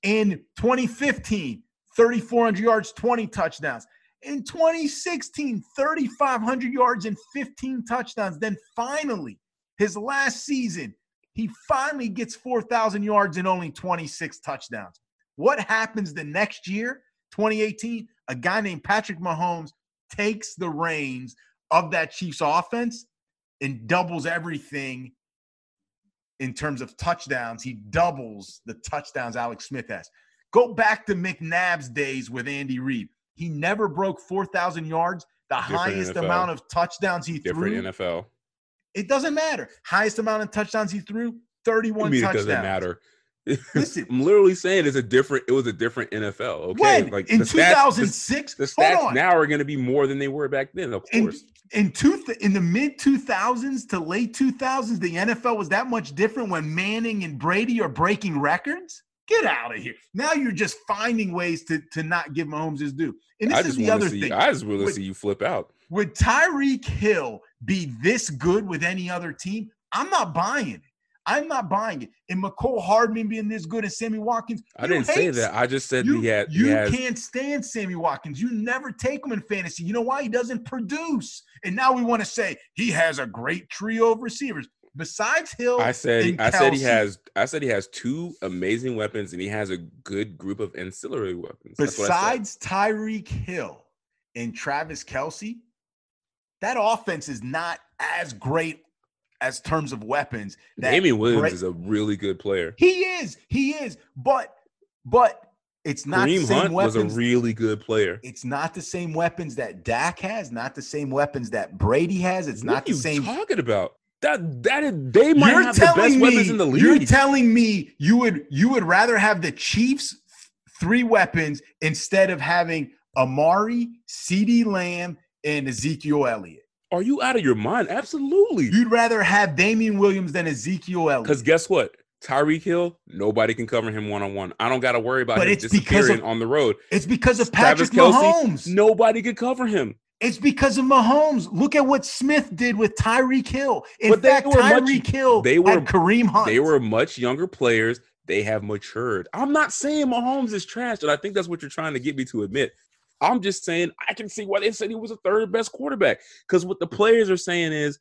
In 2015, 3,400 yards, 20 touchdowns. In 2016, 3,500 yards and 15 touchdowns. Then finally, his last season, he finally gets 4,000 yards and only 26 touchdowns. What happens the next year, 2018? A guy named Patrick Mahomes takes the reins of that Chiefs offense and doubles everything in terms of touchdowns. He doubles the touchdowns Alex Smith has. Go back to McNabb's days with Andy Reid. He never broke 4,000 yards. The Different highest NFL. amount of touchdowns he threw. Different. NFL. It doesn't matter. Highest amount of touchdowns he threw, I 31 mean, it touchdowns. doesn't matter. Listen. I'm literally saying it's a different. It was a different NFL. Okay, When? in 2006? the, the stats now are going to be more than they were back then. Of in, course, in two in the mid 2000s to late 2000s the NFL was that much different when Manning and Brady are breaking records get out of here now you're just finding ways to to not give Mahomes his due and this is the other see. thing I just want to see you flip out. would Tyreek Hill be this good with any other team I'm not buying it I'm not buying it and Mecole Hardman being this good and Sammy Watkins I didn't say that. I just said you, he had. you he has, can't stand Sammy Watkins. You never take him in fantasy. You know why? He doesn't produce. And now we want to say he has a great trio of receivers. Besides Hill, I said. and I said he has. I said he has two amazing weapons, and he has a good group of ancillary weapons. That's what I said. besides Tyreek Hill and Travis Kelce, that offense is not as great as terms of weapons. That Damien Williams is a really good player. he is, he is, but but it's not the Kareem same Hunt was a really good player. it's not the same weapons that Dak has, not the same weapons that Brady has. It's what not are the you same. talking about? That that is, they might You're have the best telling weapons me in the you're telling me you would you would rather have the Chiefs three weapons instead of having Amari, CeeDee Lamb, and Ezekiel Elliott. Are you out of your mind? Absolutely. You'd rather have Damien Williams than Ezekiel Elliott. Because guess what? Tyreek Hill, nobody can cover him one on one. I don't got to worry about But him it's because disappearing of on the road. It's because of Travis Patrick Kelce, Mahomes. nobody can cover him. It's because of Mahomes. Look at what Smith did with Tyreek Hill. In But fact, were much- Tyreek Hill they were- Kareem Hunt. They were much younger players. They have matured. I'm not saying Mahomes is trash, and I think that's what you're trying to get me to admit. I'm just saying I can see why they said he was the third best quarterback. Because what the players are saying is,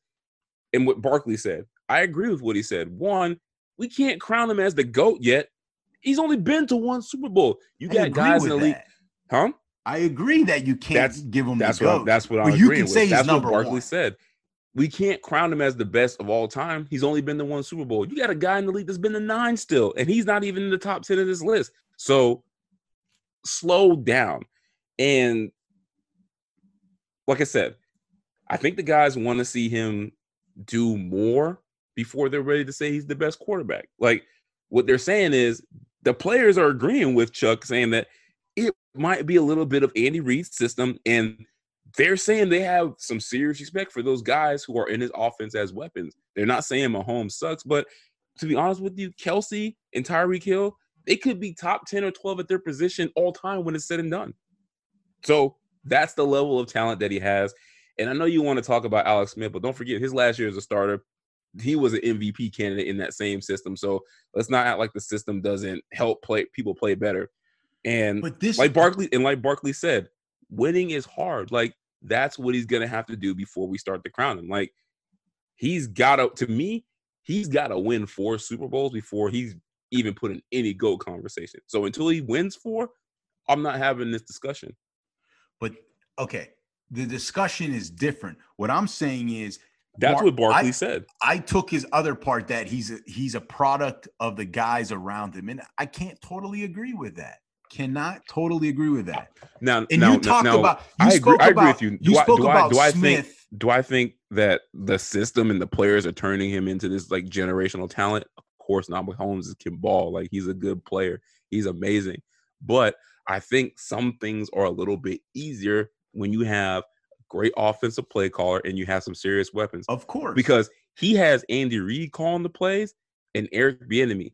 and what Barkley said, I agree with what he said. One, we can't crown him as the GOAT yet. He's only been to one Super Bowl. You got guys in the league, huh? I agree that you can't That's- give him That's the what goat. That's what I'm you agreeing can say with. he's That's number what Barkley one. said. We can't crown him as the best of all time. He's only been to one Super Bowl. You got a guy in the league that's been to nine still, and he's not even in the top 10 of this list. So slow down. And like I said, I think the guys want to see him do more before they're ready to say he's the best quarterback. Like what they're saying is the players are agreeing with Chuck saying that it might be a little bit of Andy Reid's system, and they're saying they have some serious respect for those guys who are in his offense as weapons. They're not saying Mahomes sucks, but to be honest with you, Kelce and Tyreek Hill, they could be top 10 or 12 at their position all time when it's said and done. So that's the level of talent that he has. And I know you want to talk about Alex Smith, but don't forget his last year as a starter, he was an MVP candidate in that same system. So let's not act like the system doesn't help play people play better. And But this like Barkley and like Barkley said, winning is hard. Like that's what he's gonna have to do before we start to crown him. Like he's got to to me, he's got to win four Super Bowls before he's even put in any GOAT conversation. So until he wins four, I'm not having this discussion. But okay, the discussion is different. What I'm saying is That's Bar- what Barkley I- said. I took his other part that he's a, he's a product of the guys around him, and I can't totally agree with that. Cannot totally agree with that. Now, And now, you talked now, about you I agree- spoke I agree about with you. you Do I- spoke do I- about do I think- do I think that the system and the players are turning him into this like generational talent? Of course not. Mahomes can ball. Like he's a good player. He's amazing. But I think some things are a little bit easier when you have a great offensive play caller and you have some serious weapons. of course, Because he has Andy Reid calling the plays and Eric Bieniemy.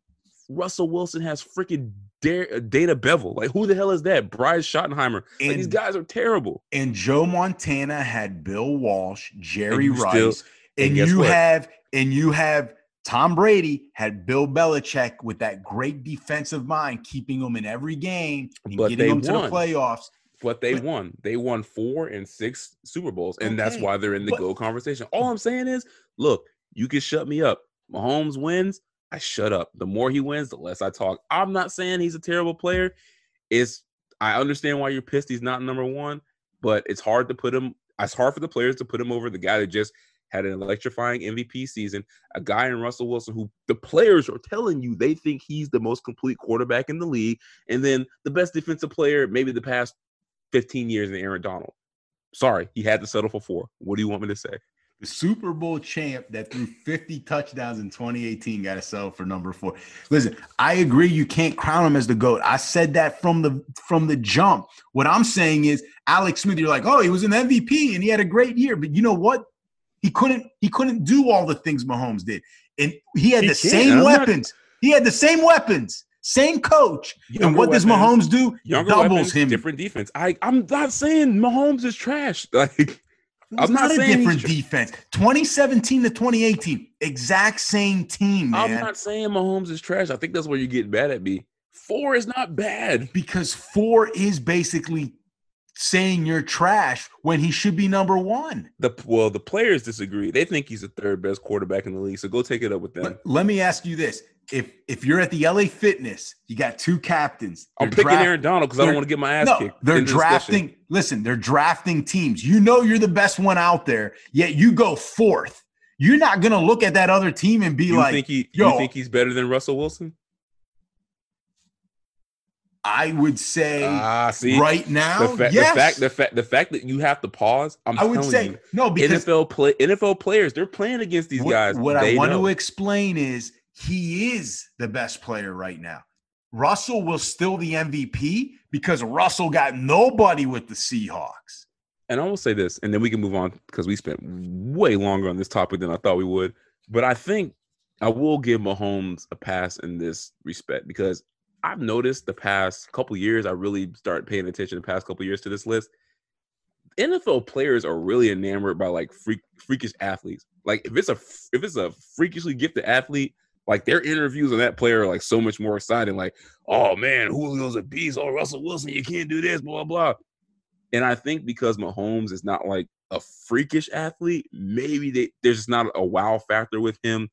Russell Wilson has freaking Dar- uh, Data Bevell. Like who the hell is that? Bryce Schottenheimer. Like these guys are terrible. and Joe Montana had Bill Walsh, Jerry still- Rice, and and you what? have and you have Tom Brady had Bill Belichick with that great defensive mind, keeping them in every game and But getting them to the playoffs. But they But- won. They won four and six Super Bowls, and that's why they're in the but- GO conversation. All I'm saying is, look, you can shut me up. Mahomes wins, I shut up. The more he wins, the less I talk. I'm not saying he's a terrible player. It's I understand why you're pissed he's not number one, but it's hard to put him. It's hard for the players to put him over the guy that just had an electrifying MVP season, a guy in Russell Wilson who the players are telling you they think he's the most complete quarterback in the league, and then the best defensive player maybe the past 15 years in Aaron Donald. Sorry, he had to settle for four. What do you want me to say? The Super Bowl champ that threw 50 touchdowns in 2018 got to sell for number four. Listen, I agree you can't crown him as the GOAT. I said that from the from the jump. What I'm saying is Alex Smith, you're like, oh, he was an MVP and he had a great year. But you know what? He couldn't he couldn't do all the things Mahomes did. And he had He the same I'm not- weapons. He had the same weapons, same coach. and Younger what does weapons, Mahomes do? Younger Doubles weapons, him. different defense. I I'm not saying Mahomes is trash. Like I'm not a saying he's different defense. 2017 to 2018, exact same team, man. I'm not saying Mahomes is trash. I think that's where you get bad at me. Four is not bad. because four is basically saying you're trash when he should be number one. The well, the players disagree. They think he's the third best quarterback in the league. So go take it up with them. Let, let me ask you this: if if you're at the LA Fitness, you got two captains. I'm picking draft- Aaron Donald because I don't want to get my ass No, kicked. they're in the discussion. drafting. Listen, they're drafting teams. You know you're the best one out there, yet you go fourth. You're not gonna look at that other team and be You like, think he? yo- you think he's better than Russell Wilson? I would say Ah, see, right now, the, fa- yes. the fact, the fact, the fact that you have to pause. I'm I would say you, no because NFL play, NFL players, they're playing against these what, guys. What I want know. to explain is he is the best player right now. Russell will still the MVP because Russell got nobody with the Seahawks. and I will say this, and then we can move on because we spent way longer on this topic than I thought we would. But I think I will give Mahomes a pass in this respect because I've noticed the past couple years, I really start paying attention the past couple years to this list. NFL players are really enamored by like freak, freakish athletes. Like if it's a if it's a freakishly gifted athlete, like their interviews on that player are like so much more exciting. Like, oh man, Julio's a beast. Oh, Russell Wilson, you can't do this, blah blah. And I think because Mahomes is not like a freakish athlete, maybe they, there's just not a wow factor with him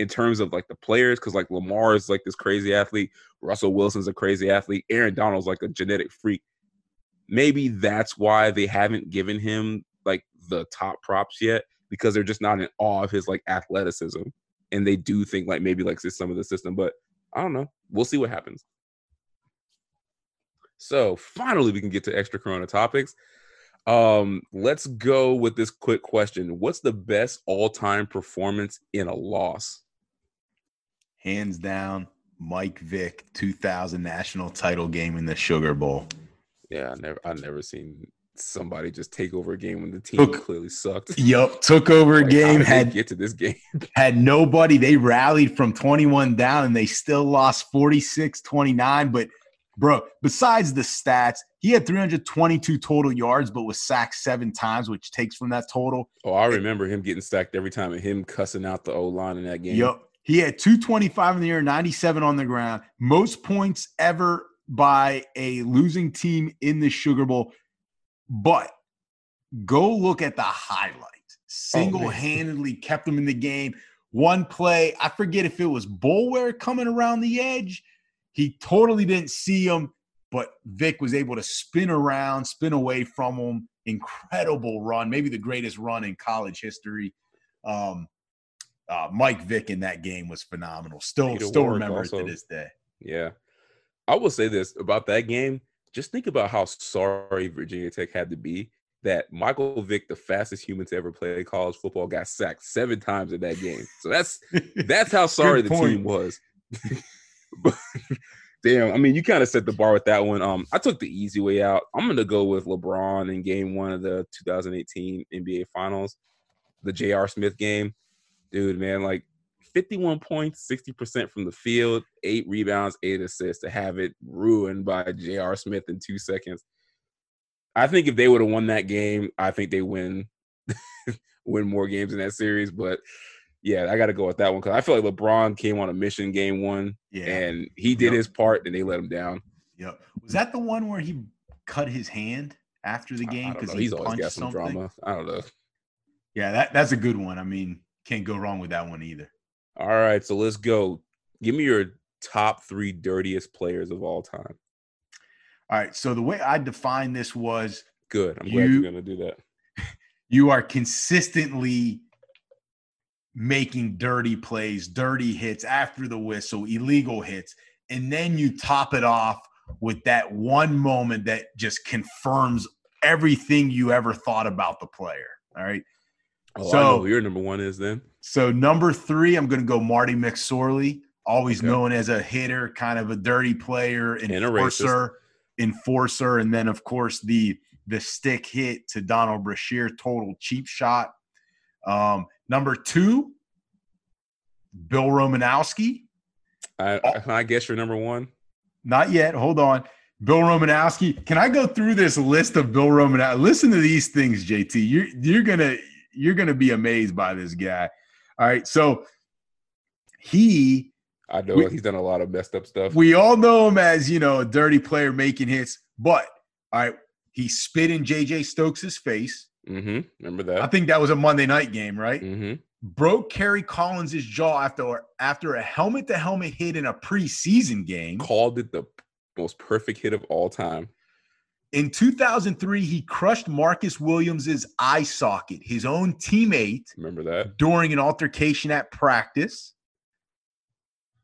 in terms of like the players. Because like Lamar is like this crazy athlete, Russell Wilson's a crazy athlete, Aaron Donald's like a genetic freak. Maybe that's why they haven't given him like the top props yet because they're just not in awe of his like athleticism, and they do think like maybe like this some of the system. But I don't know. We'll see what happens. So finally, we can get to extra Corona topics. Um, let's go with this quick question: What's the best all-time performance in a loss? Hands down, Mike Vick, 2000 national title game in the Sugar Bowl. Yeah, I never, I never seen somebody just take over a game when the team Took- clearly sucked. Yup, took over a Like, game, had get to this game. had nobody. They rallied from 21 down and they still lost 46 29. But, bro, besides the stats, he had 322 total yards, but was sacked seven times, which takes from that total. Oh, I remember him getting sacked every time and him cussing out the O line in that game. Yup. He had 225 in the air, 97 on the ground, most points ever by a losing team in the Sugar Bowl. But go look at the highlights. Single handedly kept them in the game. One play, I forget if it was Bulwer coming around the edge. He totally didn't see him, but Vick was able to spin around, spin away from him. Incredible run, maybe the greatest run in college history. Um, uh, Mike Vick in that game was phenomenal. Still, still remember it to this day. Yeah. I will say this about that game. Just think about how sorry Virginia Tech had to be that Michael Vick, the fastest human to ever play college football, got sacked seven times in that game. So that's that's how sorry the team was. But, Damn, I mean, you kind of set the bar with that one. Um, I took the easy way out. I'm gonna go with LeBron in Game One of the 2018 NBA Finals, the J.R. Smith game. Dude, man, like 51 points, 60% from the field, eight rebounds, eight assists to have it ruined by J.R. Smith in two seconds. I think if they would have won that game, I think they win win more games in that series. But yeah, I got to go with that one because I feel like LeBron came on a mission game one yeah. and he did Yep. his part and they let him down. Yep. Was that the one where he cut his hand after the game because he he's always punched got some something? drama. I don't know. Yeah, that, that's a good one. I mean, can't go wrong with that one either. All right, so let's go. Give me your top three dirtiest players of all time. All right. So the way I defined this was Good. I'm glad You- you're gonna do that. you are consistently making dirty plays, dirty hits after the whistle, illegal hits, and then you top it off with that one moment that just confirms everything you ever thought about the player. All right. Oh, So- your number one is then. So number three, I'm going to go Marty McSorley, always Okay. known as a hitter, kind of a dirty player, enforcer, enforcer, and then of course the the stick hit to Donald Brashear, total cheap shot. Um, number two, Bill Romanowski. I, Oh. I, I guess you're number one. Not yet. Hold on. Bill Romanowski. Can I go through this list of Bill Romanowski? Listen to these things, JT. You're you're gonna you're gonna be amazed by this guy. All right. So he I know We- he's done a lot of messed up stuff. we all know him as you know a dirty player making hits, but all right, he spit in JJ Stokes' face. mm-hmm. Remember that? I think that was a Monday night game, right? Mm-hmm. Broke Kerry Collins' jaw after after a helmet to helmet hit in a preseason game. Called it the most perfect hit of all time. In 2003, he crushed Marcus Williams' eye socket, his own teammate, Remember that? during an altercation at practice.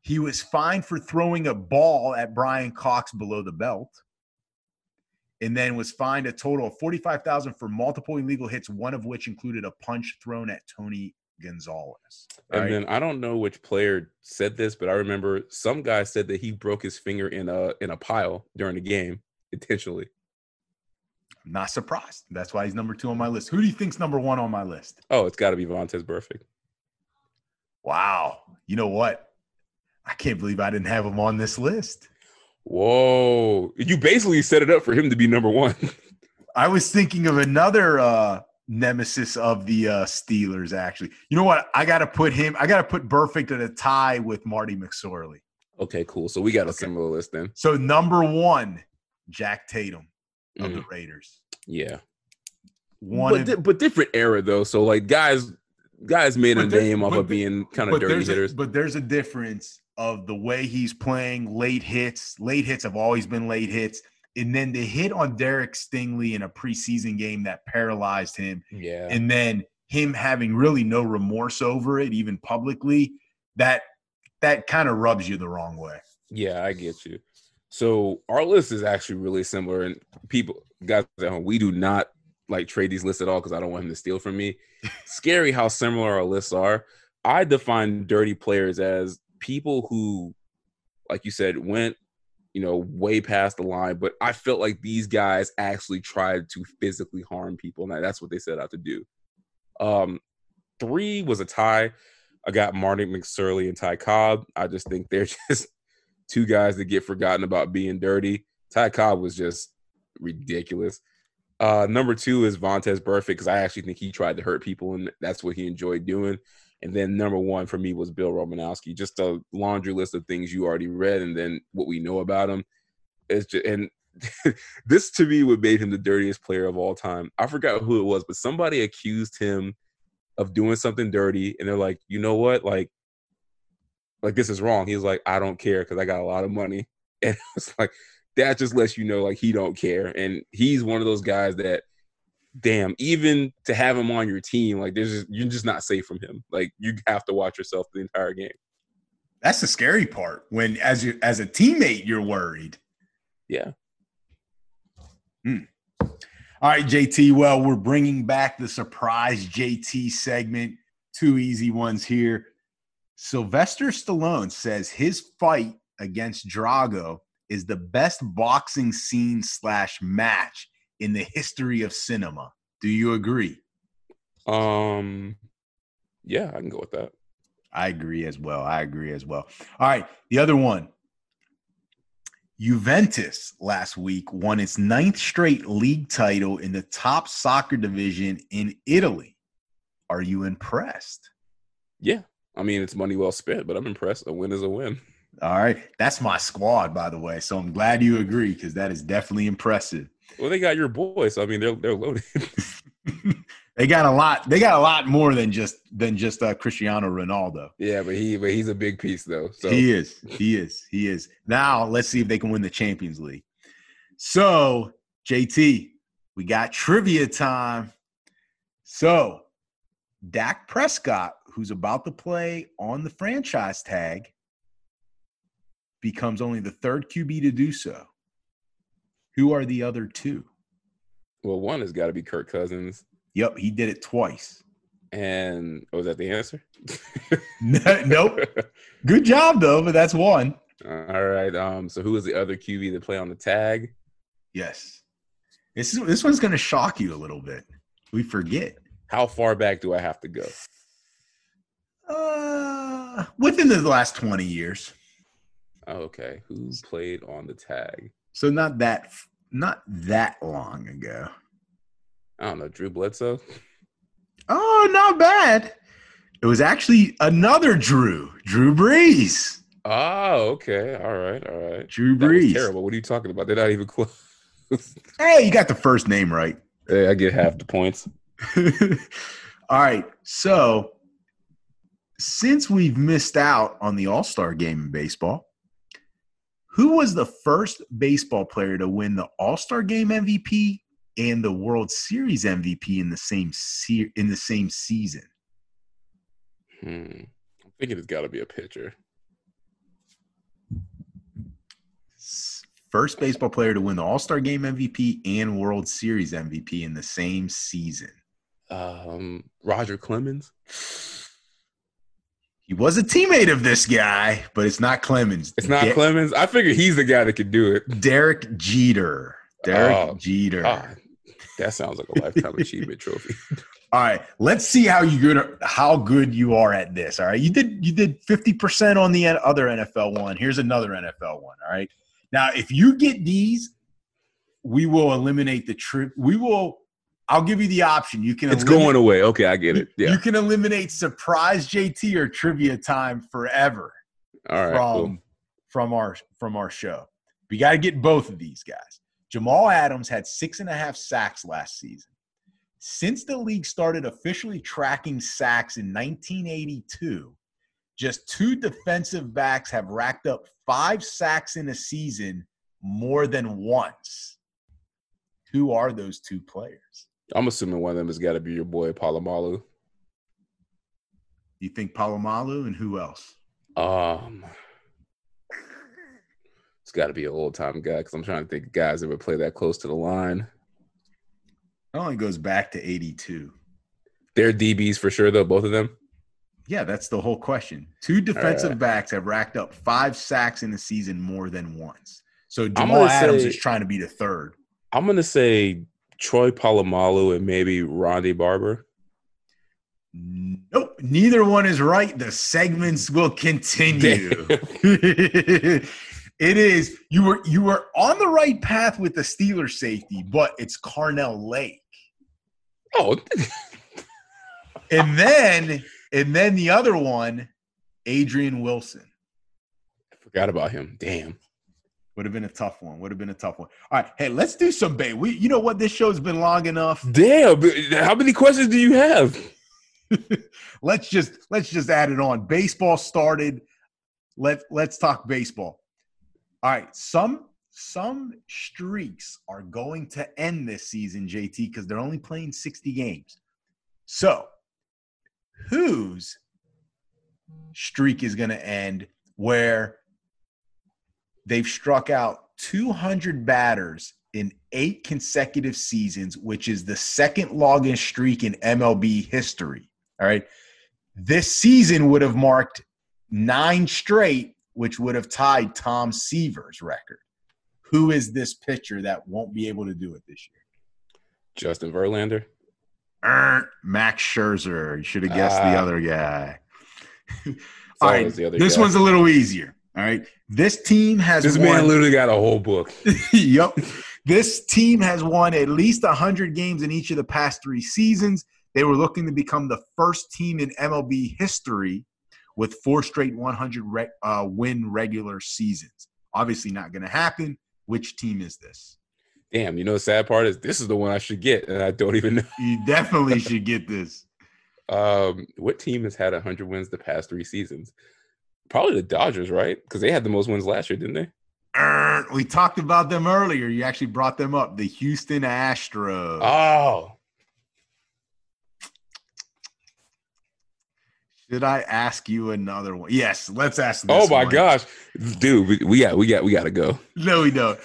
He was fined for throwing a ball at Brian Cox below the belt. And then was fined a total of 45,000 for multiple illegal hits, one of which included a punch thrown at Tony Gonzalez. And right? then I don't know which player said this, but I remember some guy said that he broke his finger in a in a pile during the game intentionally. Not surprised. That's why he's number two on my list. Who do you think's number one on my list? Oh, it's got to be Vontaze Burfict. Wow. You know what? I can't believe I didn't have him on this list. Whoa! You basically set it up for him to be number one. I was thinking of another uh nemesis of the uh Steelers actually. You know what? I got to put him I got to put Burfict at a tie with Marty McSorley. okay, cool. So we got a Okay. similar list then. So number 1, Jack Tatum of the Mhm. Raiders. Yeah, One but but different era though. So like guys, guys made a name off of being kind of dirty hitters. A, but there's a difference of the way he's playing late hits. Late hits have always been late hits. And then the hit on Derek Stingley in a preseason game that paralyzed him yeah, and then him having really no remorse over it even publicly that that kind of rubs you the wrong way yeah, I get you. So our list is actually really similar, and people, guys at home, we do not like trade these lists at all because I don't want him to steal from me. Scary how similar our lists are. I define dirty players as people who, like you said, went, you know, way past the line. But I felt like these guys actually tried to physically harm people, and that's what they set out to do. Um, three was a tie. I got Martin McSorley and Ty Cobb. I just think they're just two guys that get forgotten about being dirty. Ty Cobb was just ridiculous. Uh, number two is Vontaze Burfict because I actually think he tried to hurt people, and that's what he enjoyed doing. And then number one for me was Bill Romanowski. Just a laundry list of things you already read, and then what we know about him. It's just and this to me what made him the dirtiest player of all time. I forgot who it was, but somebody accused him of doing something dirty, and they're like, you know what, like, like this is wrong. He's like, I don't care because I got a lot of money, and it's like that just lets you know like he don't care, and he's one of those guys that damn, even to have him on your team, like there's just, you're just not safe from him. Like you have to watch yourself the entire game. That's the scary part. When as you as a teammate, you're worried. Yeah. Hmm. All right, JT. Well, we're bringing back the surprise JT segment. Two easy ones here. Sylvester Stallone says his fight against Drago is the best boxing scene slash match in the history of cinema. Do you agree? Um, yeah, I can go with that. I agree as well. I agree as well. All right, the other one. Juventus last week won its ninth straight league title in the top soccer division in Italy. Are you impressed? Yeah, I mean it's money well spent, but I'm impressed. A win is a win. All right, that's my squad, by the way. So I'm glad you agree because that is definitely impressive. Well, they got your boys. I mean, they're they're loaded. they got a lot. They got a lot more than just than just uh, Cristiano Ronaldo. Yeah, but he but he's a big piece though. So he is. He is. He is. Now let's see if they can win the Champions League. So JT, we got trivia time. So Dak Prescott, who's about to play on the franchise tag, becomes only the third QB to do so. Who are the other two? Well, one has got to be Kirk Cousins. Yep, he did it twice. And was oh, that the answer? nope. Good job though, but that's one. All right. Um. So who is the other QB to play on the tag? Yes. This is this one's going to shock you a little bit. We forget. How far back do I have to go? Uh, within the last twenty years. Okay. Who played on the tag? So not that not that long ago. I don't know, Drew Bledsoe. Oh, not bad. It was actually another Drew, Drew Brees. Oh, okay. All right, all right. Drew Brees. terrible. What are you talking about? They're not even close. hey, you got the first name right. Hey, I get half the points. all right. So, since we've missed out on the All Star game in baseball, who was the first baseball player to win the All Star Game MVP and the World Series MVP in the same se- in the same season? Hmm. I'm thinking it's got to be a pitcher. First baseball player to win the All Star Game MVP and World Series MVP in the same season. Um, Roger Clemens. He was a teammate of this guy, but it's not Clemens. It's not De- Clemens. I figure he's the guy that could do it. Derek Jeter. Derek oh, Jeter. Oh, that sounds like a lifetime achievement trophy. All right, let's see how you good how good you are at this. All right, you did you did fifty percent on the other NFL one. Here's another NFL one. All right, now if you get these, we will eliminate the trip. We will I'll give you the option. You can. It's going away. Okay, I get it. Yeah. You can eliminate surprise JT or trivia time forever. All right. From cool. from our from our show, we got to get both of these guys. Jamal Adams had six and a half sacks last season. Since the league started officially tracking sacks in 1982, just two defensive backs have racked up five sacks in a season more than once. Who are those two players? I'm assuming one of them has got to be your boy Polamalu. You think Polamalu and who else? Um, it's got to be an old time guy because I'm trying to think guys that would play that close to the line. It only goes back to 82. They're DBs for sure, though, both of them. Yeah, that's the whole question. Two defensive right. backs have racked up five sacks in the season more than once. So Jamal Adams say- is trying to be the third. I'm gonna say Troy Polamalu and maybe Ronde Barber. Nope, neither one is right. The segments will continue. It is you were you were on the right path with the Steeler safety, but it's Carnell Lake. Oh, And then and then the other one, Adrian Wilson. I forgot about him. Damn. Would have been a tough one. Would have been a tough one. All right, hey, let's do some bait. We, you know what? This show's been long enough. Damn. How many questions do you have? let's just let's just add it on. Baseball started. Let let's talk baseball. All right, some some streaks are going to end this season, JT, because they're only playing 60 games. So, whose streak is going to end where they've struck out 200 batters in eight consecutive seasons, which is the second longest streak in MLB history. All right. This season would have marked nine straight, which would have tied Tom Seaver's record. Who is this pitcher that won't be able to do it this year? Justin Verlander. Er, Max Scherzer. You should have guessed the Ah. other guy. All right. the other This guy. one's a little easier. All right. This team has This won. man literally got a whole book. yep. This team has won at least 100 games in each of the past three seasons. They were looking to become the first team in MLB history with four straight 100 re- uh, win regular seasons. Obviously, not going to happen. Which team is this? Damn, you know the sad part is this is the one I should get, and I don't even know. You definitely should get this. Um, what team has had 100 wins the past three seasons? Probably the Dodgers, right? Because they had the most wins last year, didn't they? Er, We talked about them earlier. You actually brought them up. The Houston Astros. Oh, Should I ask you another one? Yes, let's ask this oh my one. gosh, dude, we, we got we got we got to go. No, we don't.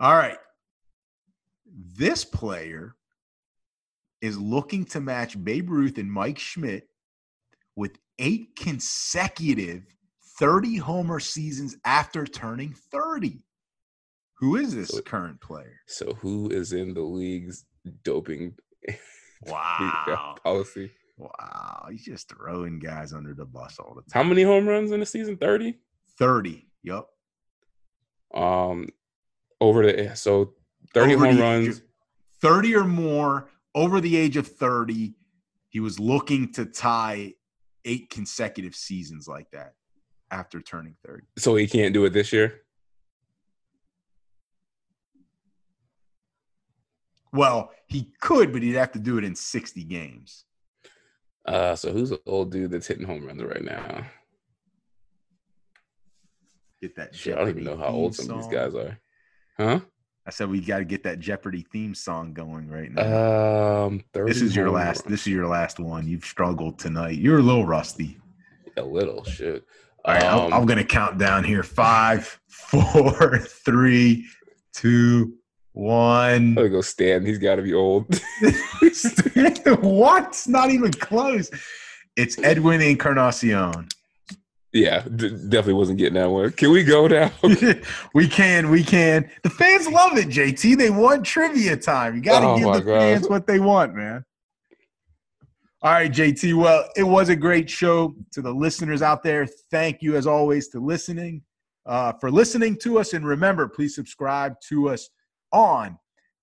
All right. This player is looking to match Babe Ruth and Mike Schmidt with eight consecutive 30 homer seasons after turning 30. Who is this So- current player? So who is in the league's doping Wow. policy? Wow. He's just throwing guys under the bus all the time. How many home runs in a season? 30? 30. Yep. Um, over the so 30 Over home the- runs. 30 or more over the age of 30. He was looking to tie eight consecutive seasons like that after turning 30. So he can't do it this year. Well, he could, but he'd have to do it in 60 games. Uh, so who's the old dude that's hitting home runs right now? Get that Shit, I don't even know how old some of these guys are. Huh? I said we got to get that Jeopardy theme song going right now. Um, this is your last. runs. This is your last one. You've struggled tonight. You're a little rusty. a little shit. All right, I'm- Um, I'm gonna count down here. Five, four, three, two, one. I'm gonna go Stan. He's got to be old. what? Not even close. It's Edwin Encarnacion. yeah, d- definitely wasn't getting that one. Can we go now? we can, we can. The fans love it, JT. They want trivia time. You got to Oh give the God. fans what they want, man. All right, JT. Well, it was a great show. To the listeners out there, thank you as always to listening, uh, for listening to us. And remember, please subscribe to us on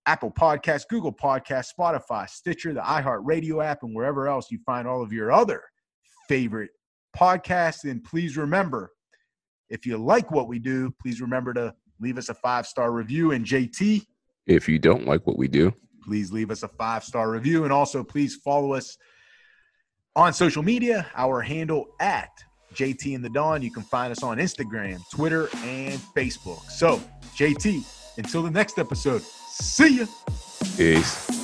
Apple Podcasts, Google Podcasts, Spotify, Stitcher, the iHeartRadio app, and wherever else you find all of your other favorite podcasts. And please remember, if you like what we do, please remember to leave us a five star review. And JT, if you don't like what we do, please leave us a five star review. And also, please follow us on social media. Our handle at JT and the Dawn. You can find us on Instagram, Twitter, and Facebook. So, JT, until the next episode, see ya. peace.